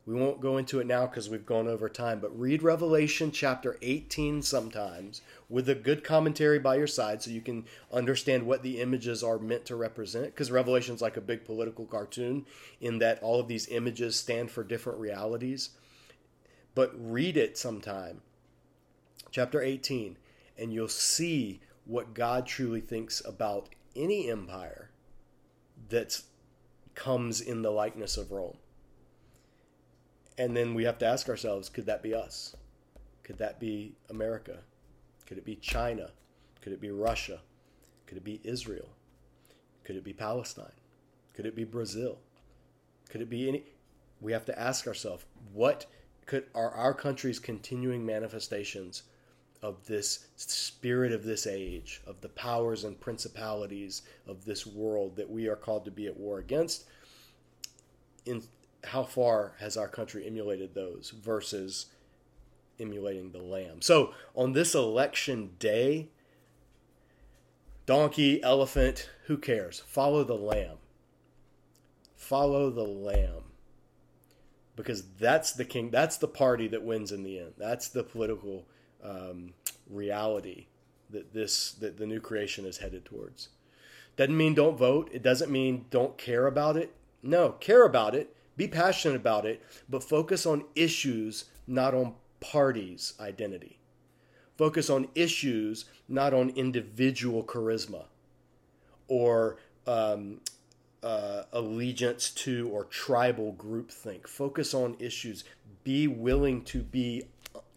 We won't go into it now because we've gone over time, but read Revelation chapter 18 sometimes with a good commentary by your side so you can understand what the images are meant to represent. Because Revelation's like a big political cartoon in that all of these images stand for different realities. But read it sometime, chapter 18, and you'll see what God truly thinks about any empire that comes in the likeness of Rome and then we have to ask ourselves could that be us? Could that be America? Could it be China? Could it be Russia? Could it be Israel? Could it be Palestine? Could it be Brazil? Could it be any? We have to ask ourselves what could are our country's continuing manifestations of this spirit of this age, of the powers and principalities of this world that we are called to be at war against, in how far has our country emulated those versus emulating the lamb? So on this election day, donkey, elephant, who cares? Follow the lamb. Follow the lamb. Because that's the king, that's the party that wins in the end. That's the political um, reality that this that the new creation is headed towards. Doesn't mean don't vote. It doesn't mean don't care about it. No, care about it be passionate about it, but focus on issues, not on parties' identity. Focus on issues, not on individual charisma or um, uh, allegiance to or tribal groupthink. Focus on issues. Be willing to be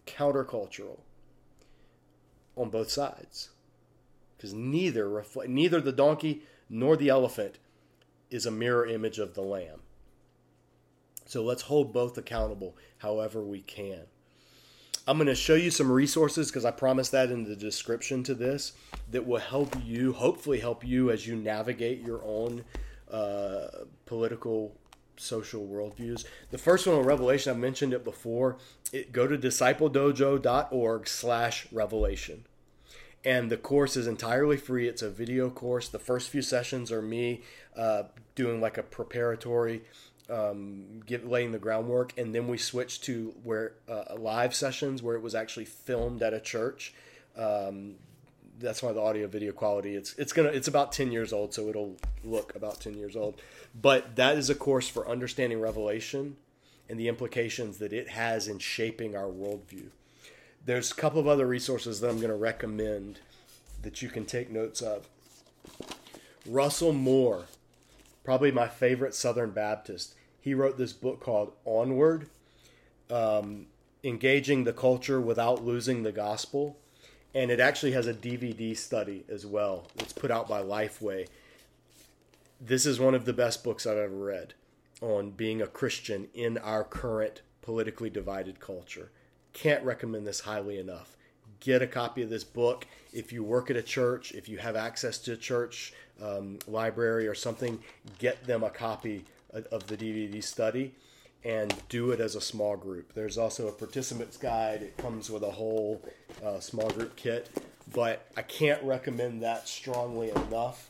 countercultural on both sides, because neither refl- neither the donkey nor the elephant is a mirror image of the lamb. So let's hold both accountable however we can. I'm going to show you some resources because I promised that in the description to this that will help you, hopefully, help you as you navigate your own uh, political, social worldviews. The first one on Revelation, I've mentioned it before. It, go to discipledojo.org slash revelation. And the course is entirely free. It's a video course. The first few sessions are me uh, doing like a preparatory um, give, laying the groundwork, and then we switched to where uh, live sessions where it was actually filmed at a church. Um, that's why the audio video quality it's it's gonna it's about 10 years old so it'll look about 10 years old. But that is a course for understanding revelation and the implications that it has in shaping our worldview. There's a couple of other resources that i'm going to recommend that you can take notes of. Russell moore probably my favorite southern baptist he wrote this book called onward um, engaging the culture without losing the gospel and it actually has a DVD study as well. It's put out by Lifeway. This is one of the best books I've ever read on being a Christian in our current politically divided culture. Can't recommend this highly enough. Get a copy of this book. If you work at a church, if you have access to a church um, library or something, get them a copy of the DVD study and do it as a small group. There's also a participants guide. It comes with a whole uh, small group kit, but I can't recommend that strongly enough.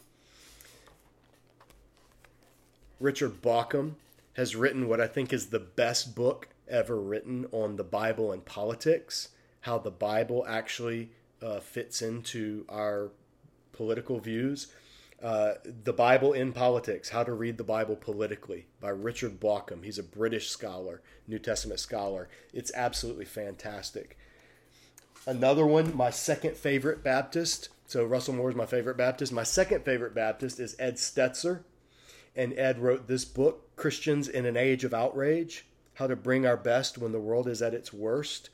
Richard Bauckham has written what I think is the best book ever written on the Bible and politics, how the Bible actually uh, fits into our political views. Uh, the Bible in Politics How to Read the Bible Politically by Richard Bauckham. He's a British scholar, New Testament scholar. It's absolutely fantastic. Another one, my second favorite Baptist. So Russell Moore is my favorite Baptist. My second favorite Baptist is Ed Stetzer. And Ed wrote this book, Christians in an Age of Outrage How to Bring Our Best When the World is at Its Worst.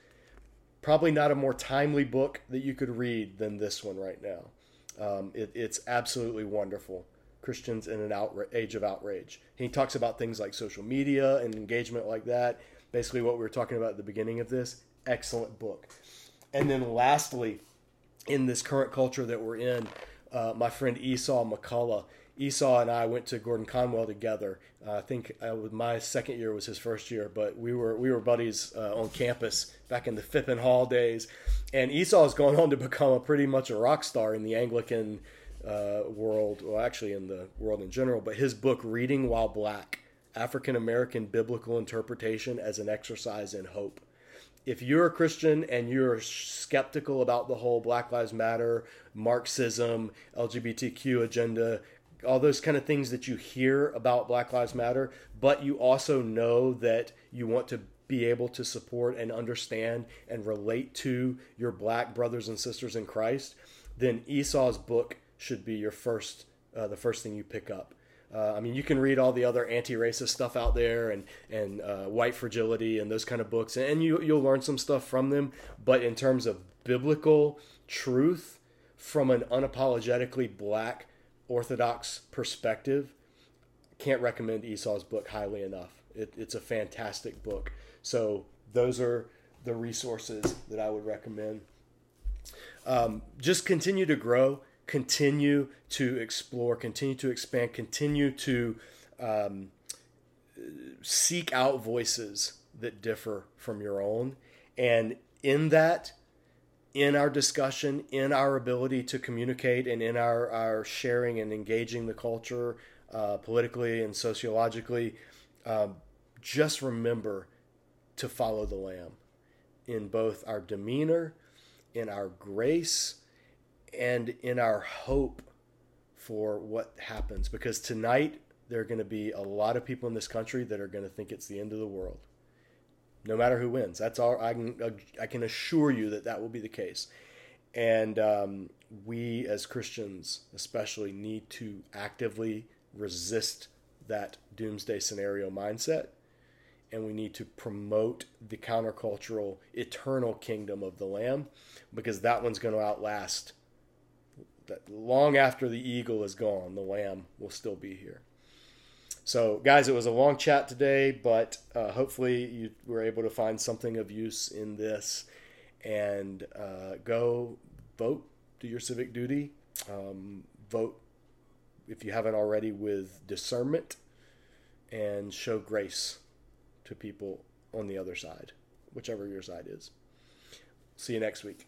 Probably not a more timely book that you could read than this one right now. Um, it, it's absolutely wonderful. Christians in an outra- age of outrage. He talks about things like social media and engagement like that. Basically, what we were talking about at the beginning of this. Excellent book. And then, lastly, in this current culture that we're in, uh, my friend Esau McCaulley. Esau and I went to Gordon Conwell together. Uh, I think uh, my second year was his first year, but we were we were buddies uh, on campus back in the Phippen Hall days. And Esau has gone on to become a pretty much a rock star in the Anglican uh, world, well, actually in the world in general. But his book, Reading While Black African American Biblical Interpretation as an Exercise in Hope. If you're a Christian and you're skeptical about the whole Black Lives Matter, Marxism, LGBTQ agenda, all those kind of things that you hear about Black Lives Matter, but you also know that you want to be able to support and understand and relate to your black brothers and sisters in Christ, then Esau's book should be your first, uh, the first thing you pick up. Uh, I mean, you can read all the other anti-racist stuff out there and and uh, white fragility and those kind of books, and you you'll learn some stuff from them. But in terms of biblical truth from an unapologetically black Orthodox perspective, can't recommend Esau's book highly enough. It, it's a fantastic book. So those are the resources that I would recommend. Um, just continue to grow, continue to explore, continue to expand, continue to um, seek out voices that differ from your own. And in that, in our discussion, in our ability to communicate, and in our, our sharing and engaging the culture uh, politically and sociologically, um, just remember to follow the Lamb in both our demeanor, in our grace, and in our hope for what happens. Because tonight, there are going to be a lot of people in this country that are going to think it's the end of the world. No matter who wins, that's all. I can I can assure you that that will be the case, and um, we as Christians especially need to actively resist that doomsday scenario mindset. And we need to promote the countercultural eternal kingdom of the lamb because that one's going to outlast that long after the eagle is gone the lamb will still be here so guys it was a long chat today but uh, hopefully you were able to find something of use in this and uh, go vote do your civic duty um, vote if you haven't already with discernment and show grace to people on the other side, whichever your side is. See you next week.